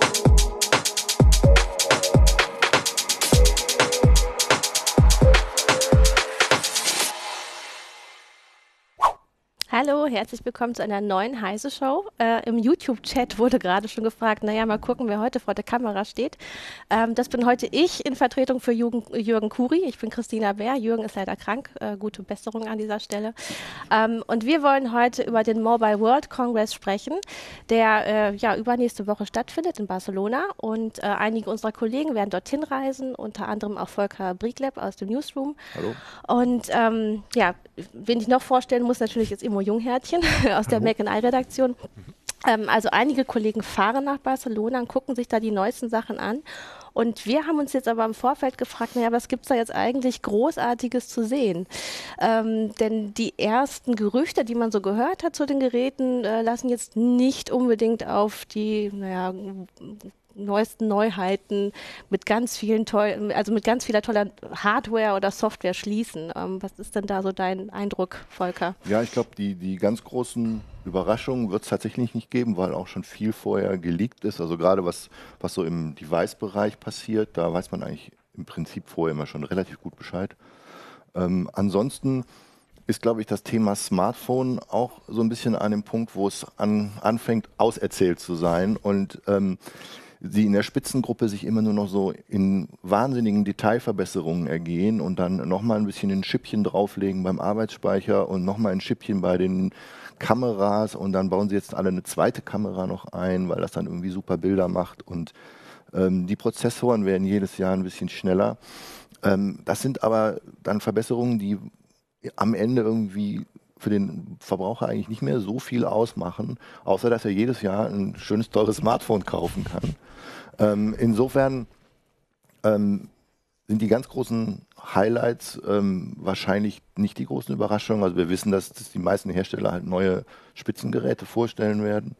Thank you. Hallo, herzlich willkommen zu einer neuen Heise Show. Äh, Im YouTube-Chat wurde gerade schon gefragt, naja, mal gucken, wer heute vor der Kamera steht. Ähm, das bin heute ich in Vertretung für Jürgen, Jürgen Kuri. Ich bin Christina Bär. Jürgen ist leider krank. Äh, gute Besserung an dieser Stelle. Ähm, und wir wollen heute über den Mobile World Congress sprechen, der äh, ja übernächste Woche stattfindet in Barcelona. Und äh, einige unserer Kollegen werden dorthin reisen, unter anderem auch Volker Briegleb aus dem Newsroom. Hallo. Und ähm, ja, wen ich noch vorstellen muss, natürlich ist Immo Junghärtchen aus der Mac redaktion Ähm, also einige Kollegen fahren nach Barcelona und gucken sich da die neuesten Sachen an. Und wir haben uns jetzt aber im Vorfeld gefragt, naja, was gibt's da jetzt eigentlich Großartiges zu sehen? Ähm, denn die ersten Gerüchte, die man so gehört hat zu den Geräten, äh, lassen jetzt nicht unbedingt auf die, naja, neuesten Neuheiten mit ganz vielen tollen, also mit ganz vieler toller Hardware oder Software schließen. Ähm, was ist denn da so dein Eindruck, Volker? Ja, ich glaube, die, die ganz großen Überraschungen wird es tatsächlich nicht geben, weil auch schon viel vorher geleakt ist. Also gerade was, was so im Device-Bereich passiert, da weiß man eigentlich im Prinzip vorher immer schon relativ gut Bescheid. Ähm, ansonsten ist, glaube ich, das Thema Smartphone auch so ein bisschen an dem Punkt, wo es an, anfängt, auserzählt zu sein. Und ähm, sie in der Spitzengruppe sich immer nur noch so in wahnsinnigen Detailverbesserungen ergehen und dann nochmal ein bisschen ein Schippchen drauflegen beim Arbeitsspeicher und nochmal ein Schippchen bei den Kameras und dann bauen sie jetzt alle eine zweite Kamera noch ein, weil das dann irgendwie super Bilder macht und ähm, die Prozessoren werden jedes Jahr ein bisschen schneller. Ähm, das sind aber dann Verbesserungen, die am Ende irgendwie für den Verbraucher eigentlich nicht mehr so viel ausmachen, außer dass er jedes Jahr ein schönes, teures Smartphone kaufen kann. Ähm, insofern ähm, sind die ganz großen Highlights ähm, wahrscheinlich nicht die großen Überraschungen. Also wir wissen, dass, dass die meisten Hersteller halt neue Spitzengeräte vorstellen werden.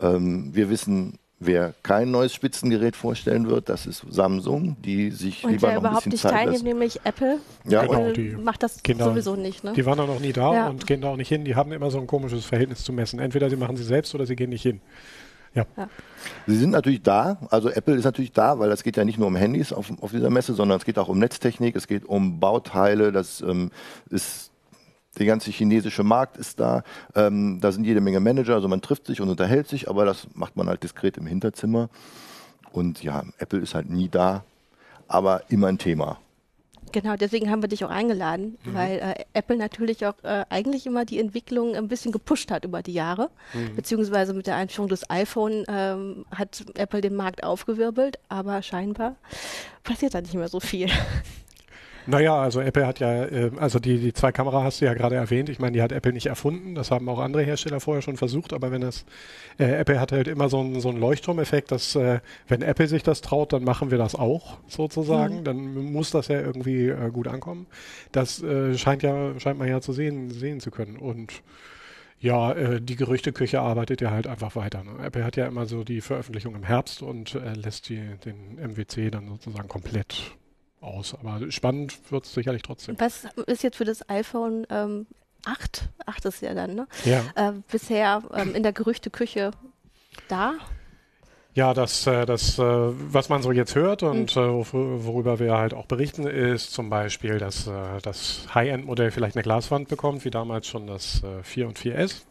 Ähm, wir wissen Wer kein neues Spitzengerät vorstellen wird, das ist Samsung, die sich und lieber noch überhaupt ein bisschen nicht Zeit teilnimmt, nämlich Apple. Ja, Apple genau, die macht das Kinder- sowieso nicht. Ne? Die waren auch noch nie da Ja. und gehen da auch nicht hin. Die haben immer so ein komisches Verhältnis zu messen. Entweder sie machen sie selbst oder sie gehen nicht hin. Ja. Sie sind natürlich da, also Apple ist natürlich da, weil es geht ja nicht nur um Handys auf, auf dieser Messe, sondern es geht auch um Netztechnik, es geht um Bauteile, das ähm, ist der ganze chinesische Markt ist da, ähm, da sind jede Menge Manager, also man trifft sich und unterhält sich, aber das macht man halt diskret im Hinterzimmer. Und ja, Apple ist halt nie da, aber immer ein Thema. Genau, deswegen haben wir dich auch eingeladen, Mhm. weil äh, Apple natürlich auch äh, eigentlich immer die Entwicklung ein bisschen gepusht hat über die Jahre. Mhm. Beziehungsweise mit der Einführung des iPhone ähm, hat Apple den Markt aufgewirbelt, aber scheinbar passiert da nicht mehr so viel. Naja, also Apple hat ja, äh, also die, die zwei Kamera hast du ja gerade erwähnt. Ich meine, die hat Apple nicht erfunden. Das haben auch andere Hersteller vorher schon versucht. Aber wenn das, äh, Apple hat halt immer so einen so einen Leuchtturmeffekt, dass äh, wenn Apple sich das traut, dann machen wir das auch sozusagen. Dann muss das ja irgendwie äh, gut ankommen. Das äh, scheint ja, scheint man ja zu sehen, sehen zu können. Und ja, äh, die Gerüchteküche arbeitet ja halt einfach weiter. Ne? Apple hat ja immer so die Veröffentlichung im Herbst und äh, lässt die, den MWC dann sozusagen komplett aus. Aber spannend wird es sicherlich trotzdem. Was ist jetzt für das iPhone ähm, 8? 8 ist ja dann, ne? Ja, Äh, bisher ähm, in der Gerüchteküche da? ja das, äh, das äh, was man so jetzt hört und äh, wor- worüber wir halt auch berichten, ist zum Beispiel, dass äh, das High-End-Modell vielleicht eine Glaswand bekommt, wie damals schon das äh, 4 und 4S.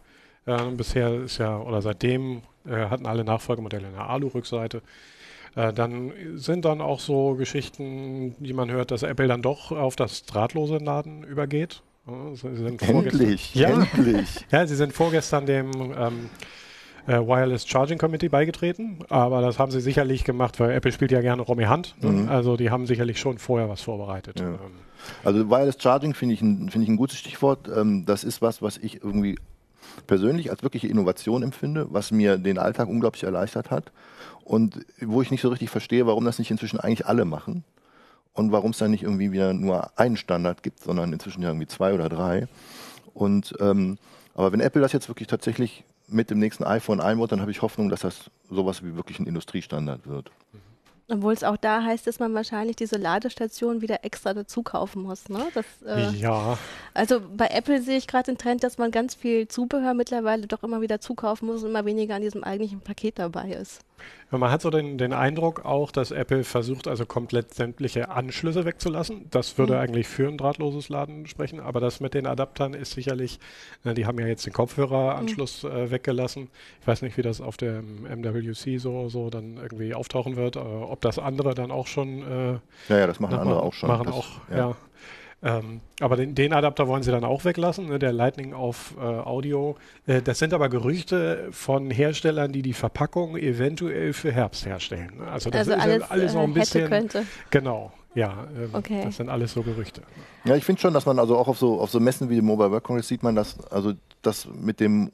Äh, bisher ist ja, oder seitdem äh, hatten alle Nachfolgemodelle eine Alu-Rückseite. Äh, dann sind dann auch so Geschichten, die man hört, dass Apple dann doch auf das drahtlose Laden übergeht. Ja, sie sind vorgestern- Endlich, Ja. endlich. Ja, sie sind vorgestern dem ähm, äh, Wireless Charging Committee beigetreten, aber das haben sie sicherlich gemacht, weil Apple spielt ja gerne Romy Hand. Mhm. Also die haben sicherlich schon vorher was vorbereitet. Ja. Ähm, Also Wireless Charging finde ich, ein, finde ich ein gutes Stichwort. Ähm, das ist was, was ich irgendwie persönlich als wirkliche Innovation empfinde, was mir den Alltag unglaublich erleichtert hat und wo ich nicht so richtig verstehe, warum das nicht inzwischen eigentlich alle machen und warum es dann nicht irgendwie wieder nur einen Standard gibt, sondern inzwischen ja irgendwie zwei oder drei. Und ähm, aber wenn Apple das jetzt wirklich tatsächlich mit dem nächsten iPhone einbaut, dann habe ich Hoffnung, dass das sowas wie wirklich ein Industriestandard wird. Obwohl es auch da heißt, dass man wahrscheinlich diese Ladestation wieder extra dazu kaufen muss. Ne? Das, äh, ja, Also bei Apple sehe ich gerade den Trend, dass man ganz viel Zubehör mittlerweile doch immer wieder zukaufen muss und immer weniger an diesem eigentlichen Paket dabei ist. Man hat so den, den, Eindruck auch, dass Apple versucht, also komplett sämtliche Anschlüsse wegzulassen. Das würde mhm. eigentlich für ein drahtloses Laden sprechen, aber das mit den Adaptern ist sicherlich, na, die haben ja jetzt den Kopfhöreranschluss mhm. äh, weggelassen. Ich weiß nicht, wie das auf dem MWC so, so dann irgendwie auftauchen wird, äh, ob das andere dann auch schon. Äh, ja, ja, das machen andere auch schon. Machen das, auch, ja. ja. Ähm, aber den, den, Adapter wollen sie dann auch weglassen, ne, der Lightning auf äh, Audio. Äh, das sind aber Gerüchte von Herstellern, die die Verpackung eventuell für Herbst herstellen. Ne? Also das also ist alles, alles noch ein äh, bisschen. Könnte. Genau. Ja, ähm, okay. das sind alles so Gerüchte. Ja, ich finde schon, dass man also auch auf so, auf so Messen wie dem Mobile World Congress sieht man, dass also das mit dem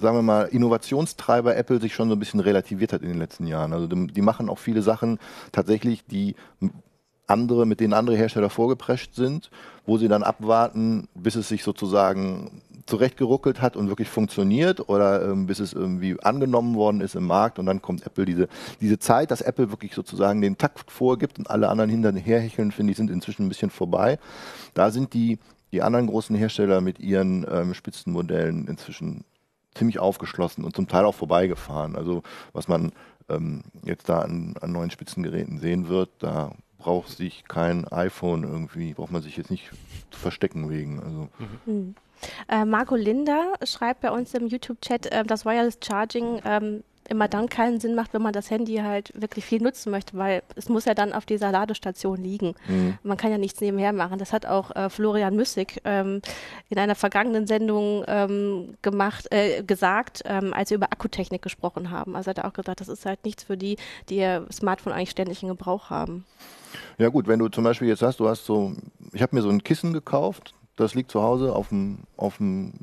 sagen wir mal, Innovationstreiber Apple sich schon so ein bisschen relativiert hat in den letzten Jahren. Also die, die machen auch viele Sachen tatsächlich, die andere, mit denen andere Hersteller vorgeprescht sind, wo sie dann abwarten, bis es sich sozusagen zurechtgeruckelt hat und wirklich funktioniert oder ähm, bis es irgendwie angenommen worden ist im Markt und dann kommt Apple diese, diese Zeit, dass Apple wirklich sozusagen den Takt vorgibt und alle anderen hinterherhecheln, finde ich, sind inzwischen ein bisschen vorbei. Da sind die, die anderen großen Hersteller mit ihren ähm, Spitzenmodellen inzwischen ziemlich aufgeschlossen und zum Teil auch vorbeigefahren. Also was man ähm, jetzt da an, an neuen Spitzengeräten sehen wird, da braucht sich kein iPhone irgendwie, braucht man sich jetzt nicht zu verstecken wegen. Also. Mhm. Äh, Marco Linder schreibt bei uns im YouTube-Chat, äh, dass Wireless Charging ähm, immer dann keinen Sinn macht, wenn man das Handy halt wirklich viel nutzen möchte, weil es muss ja dann auf dieser Ladestation liegen. Mhm. Man kann ja nichts nebenher machen. Das hat auch äh, Florian Müssig ähm, in einer vergangenen Sendung ähm, gemacht, äh, gesagt, ähm, als wir über Akkutechnik gesprochen haben. Also hat er auch gesagt, das ist halt nichts für die, die ihr Smartphone eigentlich ständig in Gebrauch haben. Ja gut, wenn du zum Beispiel jetzt hast, du hast so, ich habe mir so ein Kissen gekauft, das liegt zu Hause auf dem, auf dem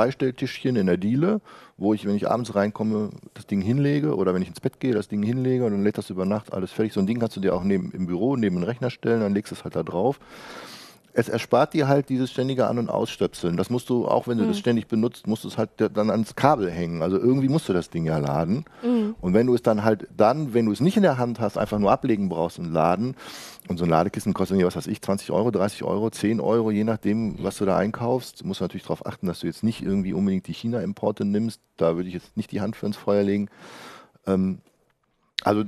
Beistelltischchen in der Diele, wo ich, wenn ich abends reinkomme, das Ding hinlege oder wenn ich ins Bett gehe, das Ding hinlege und dann lädt das über Nacht alles fertig. So ein Ding kannst du dir auch neben, im Büro neben den Rechner stellen, dann legst du es halt da drauf es erspart dir halt dieses ständige An- und Ausstöpseln. Das musst du, auch wenn du mhm. das ständig benutzt, musst du es halt dann ans Kabel hängen. Also irgendwie musst du das Ding ja laden. Mhm. Und wenn du es dann halt dann, wenn du es nicht in der Hand hast, einfach nur ablegen brauchst und laden. Und so ein Ladekissen kostet irgendwie, was weiß ich, 20 Euro, 30 Euro, 10 Euro, je nachdem, was du da einkaufst. Du musst natürlich darauf achten, dass du jetzt nicht irgendwie unbedingt die China-Importe nimmst. Da würde ich jetzt nicht die Hand für ins Feuer legen. Ähm, also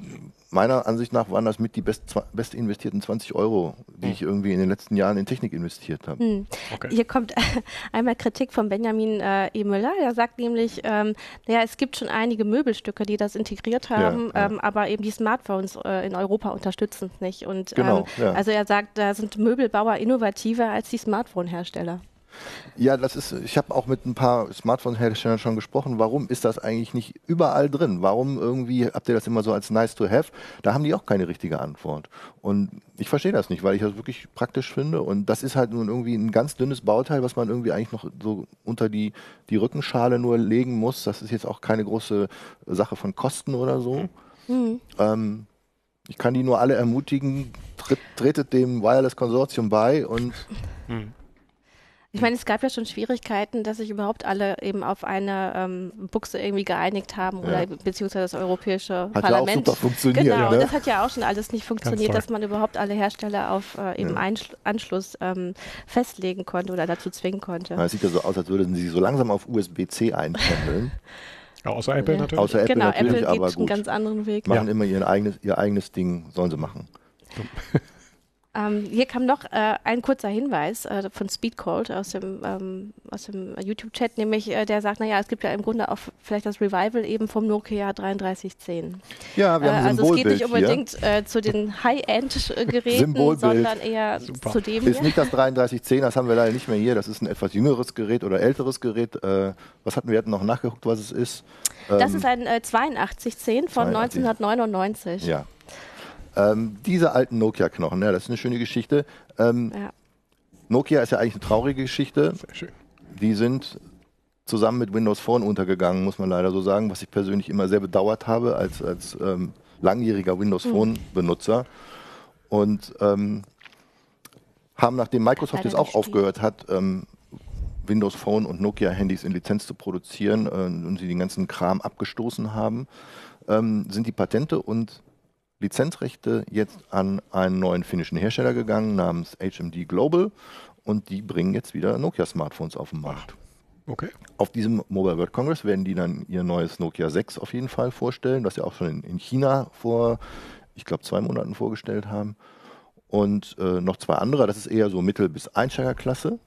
meiner Ansicht nach waren das mit die best, best investierten 20 Euro, die hm. ich irgendwie in den letzten Jahren in Technik investiert habe. Hm. Okay. Hier kommt einmal Kritik von Benjamin äh, E. Müller. Er sagt nämlich, ähm, naja, es gibt schon einige Möbelstücke, die das integriert haben, ja, ja. Ähm, aber eben die Smartphones äh, in Europa unterstützen es nicht. Und genau, ähm, ja. also er sagt, da sind Möbelbauer innovativer als die Smartphone-Hersteller. Ja, das ist, ich habe auch mit ein paar Smartphone-Herstellern schon gesprochen. Warum ist das eigentlich nicht überall drin? Warum irgendwie habt ihr das immer so als nice to have? Da haben die auch keine richtige Antwort. Und ich verstehe das nicht, weil ich das wirklich praktisch finde. Und das ist halt nun irgendwie ein ganz dünnes Bauteil, was man irgendwie eigentlich noch so unter die, die Rückenschale nur legen muss. Das ist jetzt auch keine große Sache von Kosten oder so. Mhm. Ähm, ich kann die nur alle ermutigen, tritt, tretet dem Wireless Konsortium bei und mhm. Ich meine, es gab ja schon Schwierigkeiten, dass sich überhaupt alle eben auf eine ähm, Buchse irgendwie geeinigt haben oder ja. beziehungsweise das Europäische hat Parlament. Ja auch super funktioniert. Genau, ne? das hat ja auch schon alles nicht funktioniert, dass man überhaupt alle Hersteller auf äh, eben ja. Anschluss ähm, festlegen konnte oder dazu zwingen konnte. Es sieht ja so aus, als würden sie so langsam auf USB-C einpendeln. Ja, außer Apple natürlich. Außer Apple genau, natürlich, Apple aber geht gut. einen ganz anderen Weg. Machen immer ihr eigenes, ihr eigenes Ding, sollen sie machen. Ähm, hier kam noch äh, ein kurzer Hinweis äh, von Speedcold aus dem, ähm, aus dem YouTube-Chat, nämlich äh, der sagt, naja, es gibt ja im Grunde auch vielleicht das Revival eben vom Nokia 3310. Ja, wir haben äh, Also es geht nicht unbedingt äh, zu den High-End-Geräten, sondern eher Super. zu dem Ist hier. nicht das 3310, das haben wir leider nicht mehr hier. Das ist ein etwas jüngeres Gerät oder älteres Gerät. Äh, was hatten wir? Wir hatten noch nachgeguckt, was es ist. Das ähm, ist ein 8210 von 82. 1999. Ja, ähm, diese alten Nokia-Knochen, ja, das ist eine schöne Geschichte. Ähm, ja. Nokia ist ja eigentlich eine traurige Geschichte. Sehr schön. Die sind zusammen mit Windows Phone untergegangen, muss man leider so sagen, was ich persönlich immer sehr bedauert habe als, als ähm, langjähriger Windows hm. Phone-Benutzer. Und ähm, haben, nachdem Microsoft jetzt auch aufgehört hat, ähm, Windows Phone und Nokia-Handys in Lizenz zu produzieren äh, und sie den ganzen Kram abgestoßen haben, ähm, sind die Patente und Lizenzrechte jetzt an einen neuen finnischen Hersteller gegangen namens HMD Global und die bringen jetzt wieder Nokia-Smartphones auf den Markt. Okay. Auf diesem Mobile World Congress werden die dann ihr neues Nokia 6 auf jeden Fall vorstellen, das sie auch schon in, in China vor, ich glaube, zwei Monaten vorgestellt haben. Und äh, noch zwei andere, das ist eher so Mittel- bis Einsteigerklasse.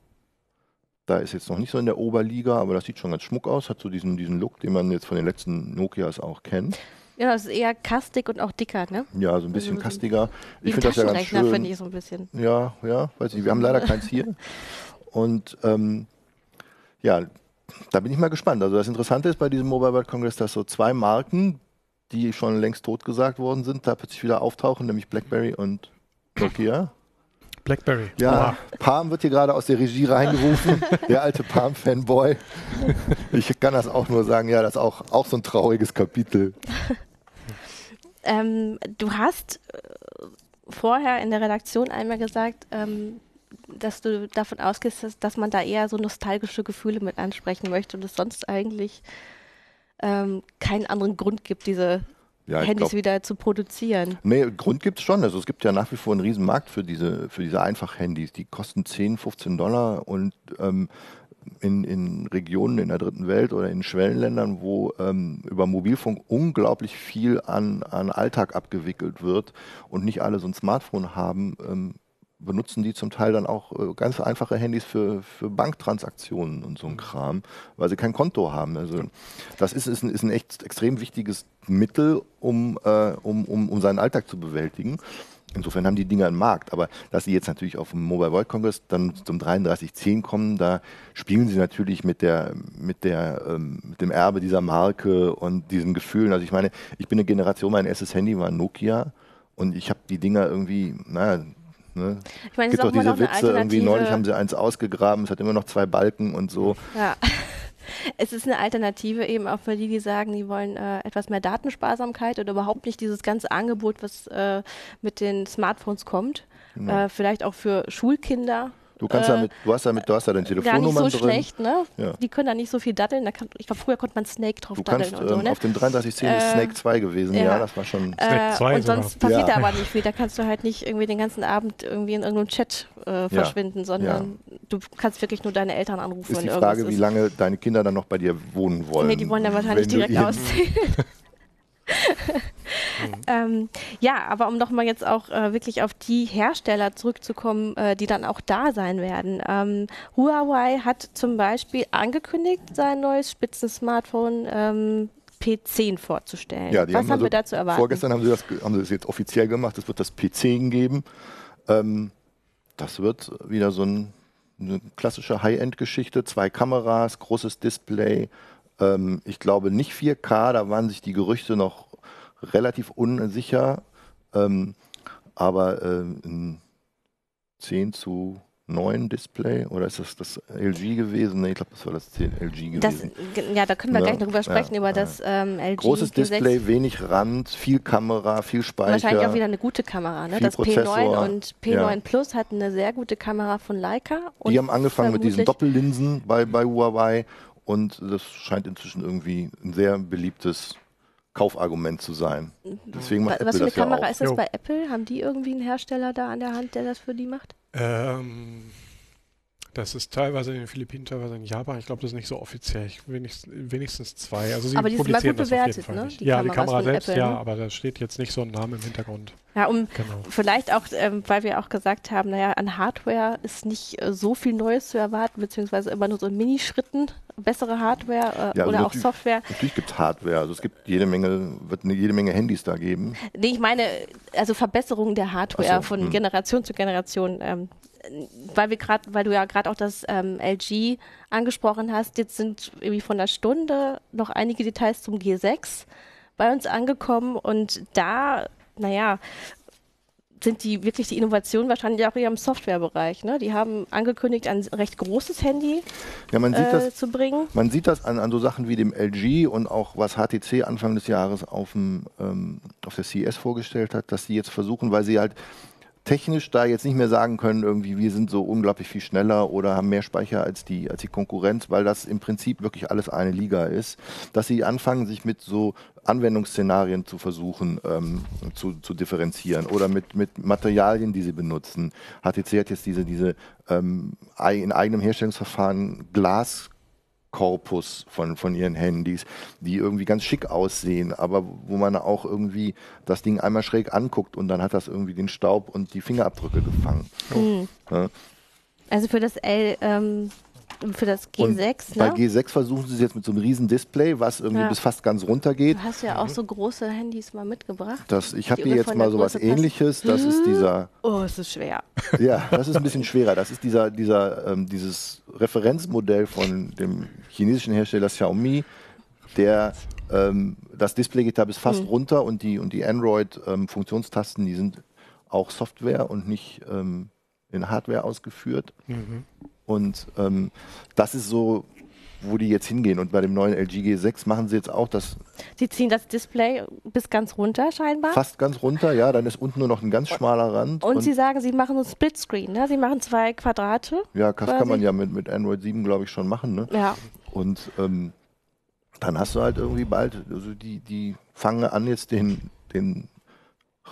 Da ist jetzt noch nicht so in der Oberliga, aber das sieht schon ganz schmuck aus, hat so diesen, diesen Look, den man jetzt von den letzten Nokias auch kennt. Ja, das ist eher kastig und auch dicker, ne? Ja, so ein bisschen Also so kastiger. Ich finde das ja ganz schön. finde ich so ein bisschen. Ja, ja, weiß nicht. Wir haben leider keins hier. Und ähm, ja, da bin ich mal gespannt. Also das Interessante ist bei diesem Mobile World Congress, dass so zwei Marken, die schon längst totgesagt worden sind, da plötzlich wieder auftauchen, nämlich BlackBerry und Nokia. Blackberry. Ja, Oha. Palm wird hier gerade aus der Regie reingerufen, der alte Palm-Fanboy. Ich kann das auch nur sagen, ja, das ist auch, auch so ein trauriges Kapitel. Ähm, du hast äh, vorher in der Redaktion einmal gesagt, ähm, dass du davon ausgehst, dass, dass man da eher so nostalgische Gefühle mit ansprechen möchte und es sonst eigentlich ähm, keinen anderen Grund gibt, diese Ja, Handys glaub- wieder zu produzieren. Nee, Grund gibt es schon. Also es gibt ja nach wie vor einen riesen Markt für diese, für diese Einfach-Handys. Die kosten 10, 15 Dollar und ähm, in, in Regionen in der dritten Welt oder in Schwellenländern, wo ähm, über Mobilfunk unglaublich viel an, an Alltag abgewickelt wird und nicht alle so ein Smartphone haben, ähm, benutzen die zum Teil dann auch äh, ganz einfache Handys für, für Banktransaktionen und so ein Kram, weil sie kein Konto haben. Also das ist, ist, ein, ist ein echt extrem wichtiges Mittel, um, äh, um, um, um seinen Alltag zu bewältigen. Insofern haben die Dinger einen Markt. Aber dass sie jetzt natürlich auf dem Mobile World Congress dann zum 3310 kommen, da spielen sie natürlich mit der, mit der, ähm, mit dem Erbe dieser Marke und diesen Gefühlen. Also ich meine, ich bin eine Generation, mein erstes Handy war Nokia und ich habe die Dinger irgendwie, naja, ne, Ich meine, es gibt auch diese Witze, irgendwie neulich haben sie eins ausgegraben, es hat immer noch zwei Balken und so. Ja. Es ist eine Alternative eben auch für die, die sagen, die wollen äh, etwas mehr Datensparsamkeit oder überhaupt nicht dieses ganze Angebot, was äh, mit den Smartphones kommt. Äh, vielleicht auch für Schulkinder. Du kannst äh, damit, du hast damit, du hast da deine Gar nicht so drin. schlecht, ne? Ja. Die können da nicht so viel daddeln. Da kann, ich glaube, früher konnte man Snake drauf Du daddeln kannst und so, ähm, ne? auf dem 3310 ist Äh, Snake 2 gewesen, ja, ja. das war schon. Snake 2 und sogar. sonst passiert Ja. da aber nicht viel. Da kannst du halt nicht irgendwie den ganzen Abend irgendwie in irgendeinem Chat äh, verschwinden, sondern du kannst wirklich nur deine Eltern anrufen. ist die irgendwas Frage, wie ist. lange deine Kinder dann noch bei dir wohnen wollen. Nee, die wollen dann wahrscheinlich direkt ihnen- ausziehen. ähm, ja, aber um nochmal jetzt auch äh, wirklich auf die Hersteller zurückzukommen, äh, die dann auch da sein werden. Ähm, Huawei hat zum Beispiel angekündigt, sein neues Spitzen-Smartphone ähm, P10 vorzustellen. Ja, Was haben also wir dazu erwartet? Vorgestern haben sie, das, haben sie das jetzt offiziell gemacht, es wird das P10 geben. Ähm, das wird wieder so ein, eine klassische High-End-Geschichte, zwei Kameras, großes Display. Ähm, ich glaube nicht 4K, da waren sich die Gerüchte noch relativ unsicher. Ähm, aber ähm, ein 10 zu 9 Display oder ist das das LG gewesen? Nee, ich glaube, das war das 10 LG das, gewesen. ge- ja, da können wir Ja, gleich drüber sprechen, ja, über das ähm, LG Großes G6. Display, wenig Rand, viel Kamera, viel Speicher. Wahrscheinlich auch wieder eine gute Kamera. Ne? Das P9 Prozessor, und P9 ja. Plus hat eine sehr gute Kamera von Leica. Die haben angefangen mit diesen Doppellinsen bei, bei Huawei und das scheint inzwischen irgendwie ein sehr beliebtes Kaufargument zu sein. Deswegen macht Wa- Was Apple für eine das ja Kamera auch. ist das bei Apple? Haben die irgendwie einen Hersteller da an der Hand, der das für die macht? Ähm, das ist teilweise in den Philippinen, teilweise in Japan. Ich glaube, das ist nicht so offiziell. Ich, wenigstens, wenigstens zwei. Also sie Aber die sind mal gut das auf jeden bewertet, Fall ne? Die ja, die Kameras Kamera von selbst, Apple, ja, ne? aber da steht jetzt nicht so ein Name im Hintergrund. Ja, um Genau. vielleicht auch, ähm, weil wir auch gesagt haben, naja, an Hardware ist nicht äh, so viel Neues zu erwarten, beziehungsweise immer nur so in Minischritten bessere Hardware äh, Ja, also oder auch Software. Natürlich gibt es Hardware, also es gibt jede Menge, wird eine, jede Menge Handys da geben. Nee, ich meine, also Verbesserungen der Hardware so, von hm. Generation zu Generation. Ähm, weil wir gerade, weil du ja gerade auch das ähm, LG angesprochen hast, jetzt sind irgendwie von der Stunde noch einige Details zum G6 bei uns angekommen und da, naja, sind die wirklich die Innovationen wahrscheinlich auch eher im Softwarebereich. Ne? Die haben angekündigt, ein recht großes Handy Ja, man sieht äh, das zu bringen. Man sieht das an, an so Sachen wie dem LG und auch was HTC Anfang des Jahres auf, dem, ähm, auf der CES vorgestellt hat, dass sie jetzt versuchen, weil sie halt technisch da jetzt nicht mehr sagen können, irgendwie wir sind so unglaublich viel schneller oder haben mehr Speicher als die, als die Konkurrenz, weil das im Prinzip wirklich alles eine Liga ist, dass sie anfangen, sich mit so Anwendungsszenarien zu versuchen ähm, zu, zu differenzieren oder mit, mit Materialien, die sie benutzen. HTC hat jetzt diese, diese ähm, in eigenem Herstellungsverfahren Glas Korpus von, von ihren Handys, die irgendwie ganz schick aussehen, aber wo man auch irgendwie das Ding einmal schräg anguckt und dann hat das irgendwie den Staub und die Fingerabdrücke gefangen. Mhm. Ja. Also für das L, ähm, für das Und G6, Bei ne? G6 versuchen sie es jetzt mit so einem riesen Display, was irgendwie Ja. bis fast ganz runter geht. Du hast ja auch so große Handys mal mitgebracht. Das, ich habe hier jetzt mal Größe passen. ähnliches. Das ist dieser, Oh, es ist schwer. ja, das ist ein bisschen schwerer. Das ist dieser, dieser, ähm, dieses Referenzmodell von dem chinesischen Hersteller Xiaomi, der ähm, das Display geht da bis fast Hm. runter und die, und die Android-Funktionstasten, die sind auch Software und nicht ähm, in Hardware ausgeführt. Und ähm, das ist so, wo die jetzt hingehen. Und bei dem neuen LG G6 machen sie jetzt auch das Sie ziehen das Display bis ganz runter scheinbar. fast ganz runter. Ja, dann ist unten nur noch ein ganz schmaler Rand. Und, Sie sagen, Sie machen einen Splitscreen. Ne? Sie machen zwei Quadrate. ja, das quasi. kann man ja mit, mit Android 7, glaube ich, schon machen. Ne? Ja. Und ähm, dann hast du halt irgendwie bald, also die, die fangen an, jetzt den, den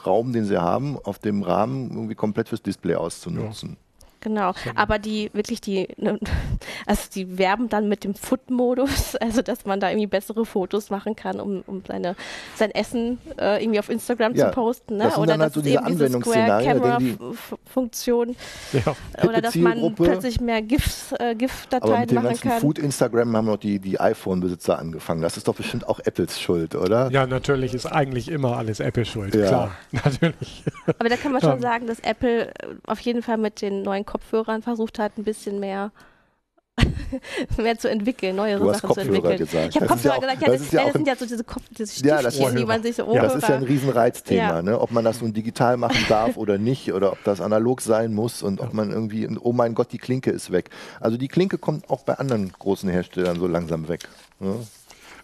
Raum, den sie haben, auf dem Rahmen irgendwie komplett fürs Display auszunutzen. Genau, aber die wirklich die, ne, also die werben dann mit dem Foot-Modus, also dass man da irgendwie bessere Fotos machen kann, um, um seine, sein Essen äh, irgendwie auf Instagram Ja, zu posten, ne? das sind Oder dann halt dass so es diese Anwendungsszenarien, die- Ja. oder dass man plötzlich mehr GIFs, äh, Aber GIF-Dateien mit dem machen ganzen kann. Food-Instagram haben noch die, die iPhone-Besitzer angefangen. Das ist doch bestimmt auch Apples Schuld, oder? ja, natürlich ist eigentlich immer alles Apple schuld. Ja. Klar, natürlich. Aber da kann man schon Ähm. sagen, dass Apple äh, auf jeden Fall mit den neuen Kopfhörern versucht hat, ein bisschen mehr, mehr zu entwickeln, neuere Sachen zu Kopfhörer entwickeln. gesagt. Ich habe ist ja Kopfhörer auch- gesagt, ja, das das, ist ja ja, das sind ein- ja so diese, Kopf, diese Ja, das die man sich so Ohrhörer... Das ist ja ein Riesenreizthema, Ja. ne? ob man das nun digital machen darf oder nicht oder ob das analog sein muss und ob man irgendwie, oh mein Gott, die Klinke ist weg. Also die Klinke kommt auch bei anderen großen Herstellern so langsam weg. Ne?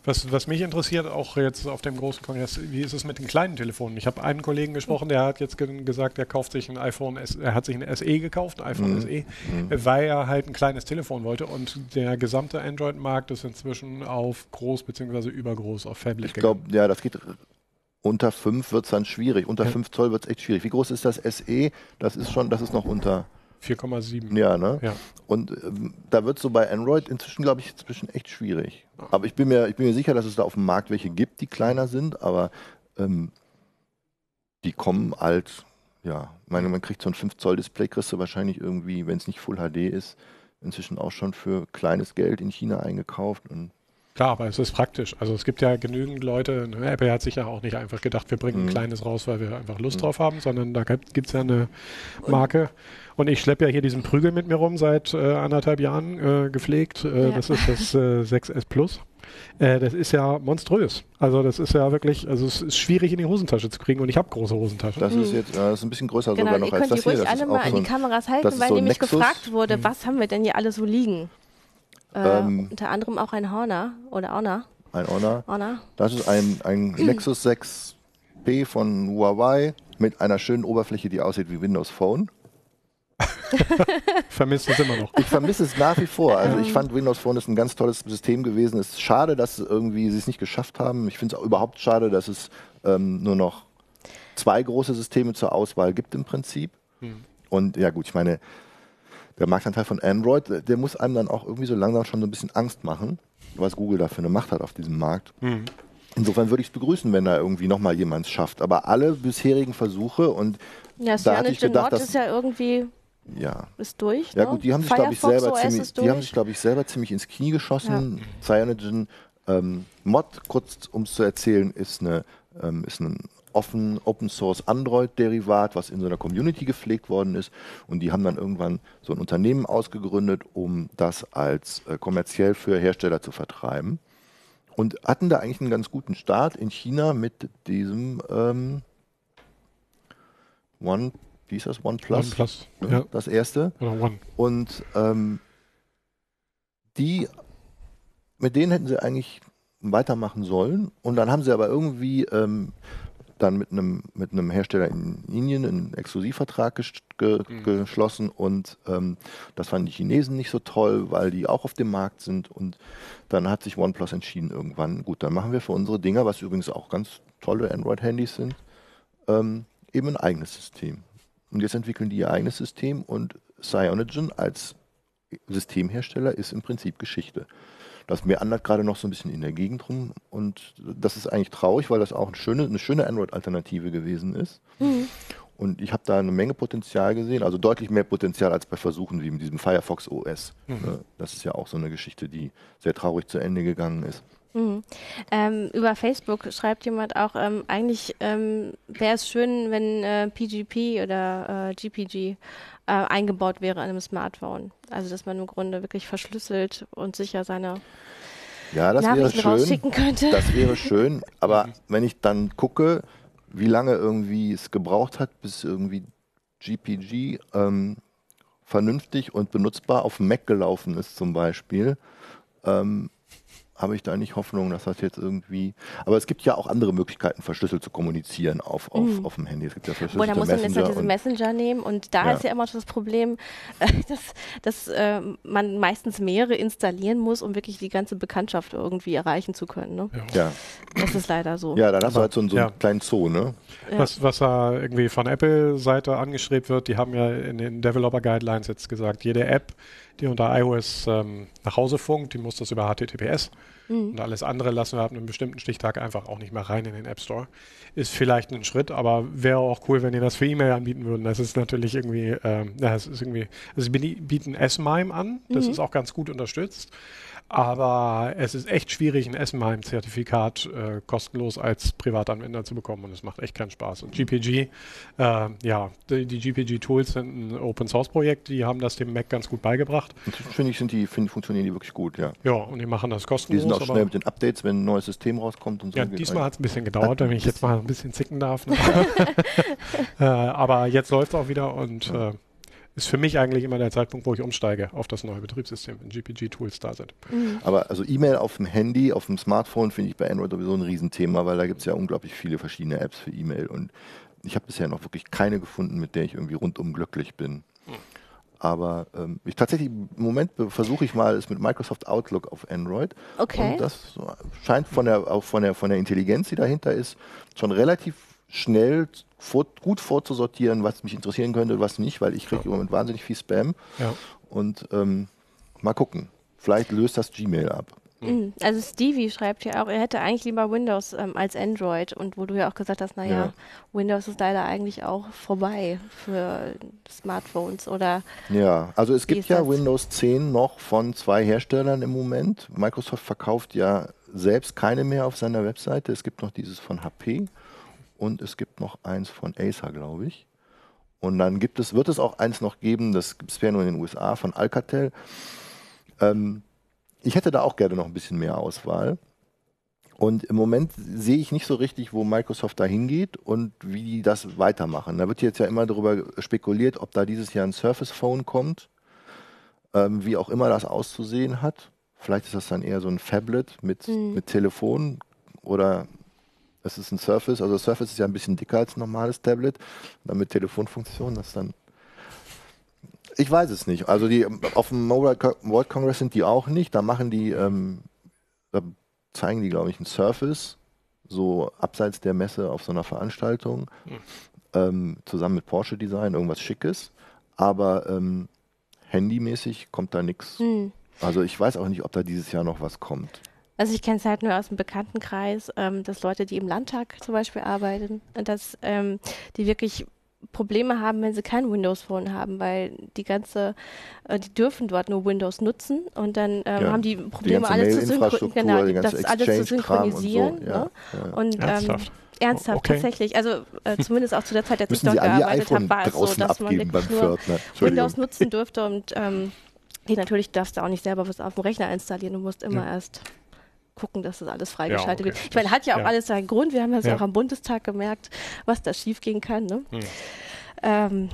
Was, was mich interessiert, auch jetzt auf dem großen Kongress, wie ist es mit den kleinen Telefonen? Ich habe einen Kollegen gesprochen, der hat jetzt ge gesagt, er kauft sich ein iPhone, S er hat sich ein SE gekauft, ein iPhone Mhm. SE, äh, weil er halt ein kleines Telefon wollte und der gesamte Android-Markt ist inzwischen auf groß bzw. übergroß auf Phablet Ich glaube, ja, das geht unter 5 wird es dann schwierig. Unter Ja. 5 Zoll wird es echt schwierig. Wie groß ist das SE? Das ist schon, das ist noch unter, 4,7. ja, ne? Ja. Und ähm, da wird so bei Android inzwischen, glaube ich, inzwischen echt schwierig. Aber ich bin, mir, ich bin mir sicher, dass es da auf dem Markt welche gibt, die kleiner sind, aber ähm, die kommen alt, ja, ich meine, man kriegt so ein 5 Zoll Display, kriegst du wahrscheinlich irgendwie, wenn es nicht Full HD ist, inzwischen auch schon für kleines Geld in China eingekauft. Und Klar, aber es ist praktisch. Also es gibt ja genügend Leute, ne, Apple hat sich ja auch nicht einfach gedacht, wir bringen Mhm. ein kleines raus, weil wir einfach Lust drauf haben, sondern da gibt es ja eine Marke. Und ich schleppe ja hier diesen Prügel mit mir rum seit äh, anderthalb Jahren äh, gepflegt. Äh, Ja. Das ist das äh, 6S Plus. Äh, das ist ja monströs. Also das ist ja wirklich, also es ist schwierig in die Hosentasche zu kriegen und ich habe große Hosentaschen. das ist jetzt äh, das ist ein bisschen größer Genau, sogar ihr noch als könnt die das hier. ruhig Das alle ist mal auch an so die Kameras halten, weil so nämlich Nexus. gefragt wurde, was haben wir denn hier alles so liegen? Äh, Ähm. unter anderem auch ein Horner oder Honor. ein Honor. Honor. Das ist ein, ein Nexus 6P von Huawei mit einer schönen Oberfläche, die aussieht wie Windows Phone. Vermisst es immer noch. Ich vermisse es nach wie vor. Also ich fand Windows Phone ist ein ganz tolles System gewesen. Es ist schade, dass irgendwie sie es nicht geschafft haben. Ich finde es auch überhaupt schade, dass es ähm, nur noch zwei große Systeme zur Auswahl gibt im Prinzip. Und ja gut, ich meine, der Marktanteil von Android, der- muss einem dann auch irgendwie so langsam schon so ein bisschen Angst machen, was Google da für eine Macht hat auf diesem Markt. Insofern würde ich es begrüßen, wenn da irgendwie nochmal jemand es schafft. Aber alle bisherigen Versuche und Ja, Da hatte ich Cyanogen gedacht, Mod dass- ist ja irgendwie ja, ist durch. Ja ne? gut, die haben sich, glaube ich, selber OS ziemlich, ist die haben durch. sich, glaube ich, selber ziemlich ins Knie geschossen. Cyanogen ähm, Mod, kurz um es zu erzählen, ist, eine, ähm, ist ein offen Open Source Android Derivat, was in so einer Community gepflegt worden ist. Und die haben dann irgendwann so ein Unternehmen ausgegründet, um das als äh, kommerziell für Hersteller zu vertreiben. Und hatten da eigentlich einen ganz guten Start in China mit diesem ähm, One, wie ist das? OnePlus? OnePlus. ne? Ja. Das erste. Oder One. Und ähm, die, mit denen hätten sie eigentlich weitermachen sollen. Und dann haben sie aber irgendwie ähm, dann mit einem mit einem Hersteller in Indien einen Exklusivvertrag ges ge geschlossen und ähm, das fanden die Chinesen nicht so toll, weil die auch auf dem Markt sind und dann hat sich OnePlus entschieden irgendwann, gut, dann machen wir für unsere Dinger, was übrigens auch ganz tolle Android-Handys sind, ähm, eben ein eigenes System. Und jetzt entwickeln die ihr eigenes System und Cyanogen als Systemhersteller ist im Prinzip Geschichte. Das meandert gerade noch so ein bisschen in der Gegend rum und das ist eigentlich traurig, weil das auch eine schöne, eine schöne Android-Alternative gewesen ist. Mhm. Und ich habe da eine Menge Potenzial gesehen, also deutlich mehr Potenzial als bei Versuchen wie mit diesem Firefox OS. Mhm. Ne? Das ist ja auch so eine Geschichte, die sehr traurig zu Ende gegangen ist. Mhm. Ähm, über Facebook schreibt jemand auch, ähm, eigentlich ähm, wäre es schön, wenn äh, PGP oder äh, GPG äh, eingebaut wäre an einem Smartphone. Also dass man im Grunde wirklich verschlüsselt und sicher seine ja, das Nachrichten wäre schön. rausschicken könnte. Das wäre schön, aber wenn ich dann gucke, wie lange irgendwie es gebraucht hat, bis irgendwie GPG ähm, vernünftig und benutzbar auf Mac gelaufen ist zum Beispiel, ähm, habe ich da nicht Hoffnung, dass das jetzt irgendwie. Aber es gibt ja auch andere Möglichkeiten, verschlüsselt zu kommunizieren auf, auf, mhm. auf dem Handy. Es gibt ja verschlüsselte Oder muss man jetzt ja diesen Messenger nehmen und da ja. ist ja immer das Problem, dass, dass äh, man meistens mehrere installieren muss, um wirklich die ganze Bekanntschaft irgendwie erreichen zu können. Ne? Ja. Das ist leider so. Ja, dann hast du halt so, so einen kleinen Zoo, ne? Was, was da irgendwie von Apple-Seite angestrebt wird, die haben ja in den Developer Guidelines jetzt gesagt, jede App, die unter iOS ähm, nach Hause funkt, die muss das über HTTPS. Mhm. Und alles andere lassen wir ab einem bestimmten Stichtag einfach auch nicht mehr rein in den App Store. Ist vielleicht ein Schritt, aber wäre auch cool, wenn die das für E-Mail anbieten würden. Das ist natürlich irgendwie, ähm, ja, es ist irgendwie, also sie bieten S-MIME an, das mhm. ist auch ganz gut unterstützt. Aber es ist echt schwierig, ein S-MIME-Zertifikat äh, kostenlos als Privatanwender zu bekommen und es macht echt keinen Spaß. Und GPG, äh, ja, die, die GPG-Tools sind ein Open-Source-Projekt, die haben das dem Mac ganz gut beigebracht. Finde ich, sind die, find, funktionieren die wirklich gut, ja. Ja, und die machen das kostenlos. Die sind auch schnell mit den Updates, wenn ein neues System rauskommt und so. Ja, diesmal hat es ein bisschen gedauert, wenn ich jetzt mal ein bisschen zicken darf. Ne? äh, aber jetzt läuft es auch wieder und äh, ist für mich eigentlich immer der Zeitpunkt, wo ich umsteige auf das neue Betriebssystem, wenn GPG-Tools da sind. Mhm. Aber also E-Mail auf dem Handy, auf dem Smartphone finde ich bei Android sowieso ein Riesenthema, weil da gibt es ja unglaublich viele verschiedene Apps für E-Mail und ich habe bisher noch wirklich keine gefunden, mit der ich irgendwie rundum glücklich bin. Mhm. Aber ähm, ich tatsächlich im Moment versuche ich mal es mit Microsoft Outlook auf Android. Okay. Und das scheint von der, auch von der, von der Intelligenz, die dahinter ist, schon relativ schnell vor, gut vorzusortieren, was mich interessieren könnte, was nicht, weil ich kriege ja. im Moment wahnsinnig viel Spam. Ja. Und ähm, mal gucken. Vielleicht löst das Gmail ab. Mhm. Also Stevie schreibt ja auch, er hätte eigentlich lieber Windows ähm, als Android und wo du ja auch gesagt hast, naja, ja. Windows ist leider eigentlich auch vorbei für Smartphones oder. Ja, also es gibt ja Windows 10 noch von zwei Herstellern im Moment. Microsoft verkauft ja selbst keine mehr auf seiner Webseite. Es gibt noch dieses von HP und es gibt noch eins von Acer, glaube ich. Und dann gibt es, wird es auch eins noch geben, das gibt es ja nur in den USA, von Alcatel. Ähm, ich hätte da auch gerne noch ein bisschen mehr Auswahl. Und im Moment sehe ich nicht so richtig, wo Microsoft da hingeht und wie die das weitermachen. Da wird jetzt ja immer darüber spekuliert, ob da dieses Jahr ein Surface Phone kommt, ähm, wie auch immer das auszusehen hat. Vielleicht ist das dann eher so ein Phablet mit, mhm. mit Telefon oder es ist ein Surface, also Surface ist ja ein bisschen dicker als ein normales Tablet, dann mit Telefonfunktion, das dann. Ich weiß es nicht. Also die auf dem Mobile World Congress sind die auch nicht. Da machen die, ähm, da zeigen die, glaube ich, ein Surface, so abseits der Messe auf so einer Veranstaltung, mhm. ähm, zusammen mit Porsche Design, irgendwas Schickes. Aber ähm, handymäßig kommt da nichts. Mhm. Also ich weiß auch nicht, ob da dieses Jahr noch was kommt. Also ich kenne es halt nur aus dem Bekanntenkreis, ähm, dass Leute, die im Landtag zum Beispiel arbeiten, dass ähm, die wirklich Probleme haben, wenn sie kein Windows Phone haben, weil die ganze, äh, die dürfen dort nur Windows nutzen und dann ähm, ja, haben die Probleme, die alles zu synchronisieren, genau, das alles zu synchronisieren. Und, so. ja, ne? und ähm, ernsthaft, ernsthaft okay. tatsächlich. Also äh, zumindest auch zu der Zeit, als ich dort gearbeitet habe, war es so, dass man wirklich nur Windows nutzen durfte und ähm, die natürlich darfst du auch nicht selber was auf dem Rechner installieren. Du musst immer ja. erst gucken, dass das alles freigeschaltet ja, okay. wird. Ich meine, hat ja auch ja. alles seinen Grund. Wir haben das ja. auch am Bundestag gemerkt, was da schiefgehen kann. Ne? Hm. Ähm,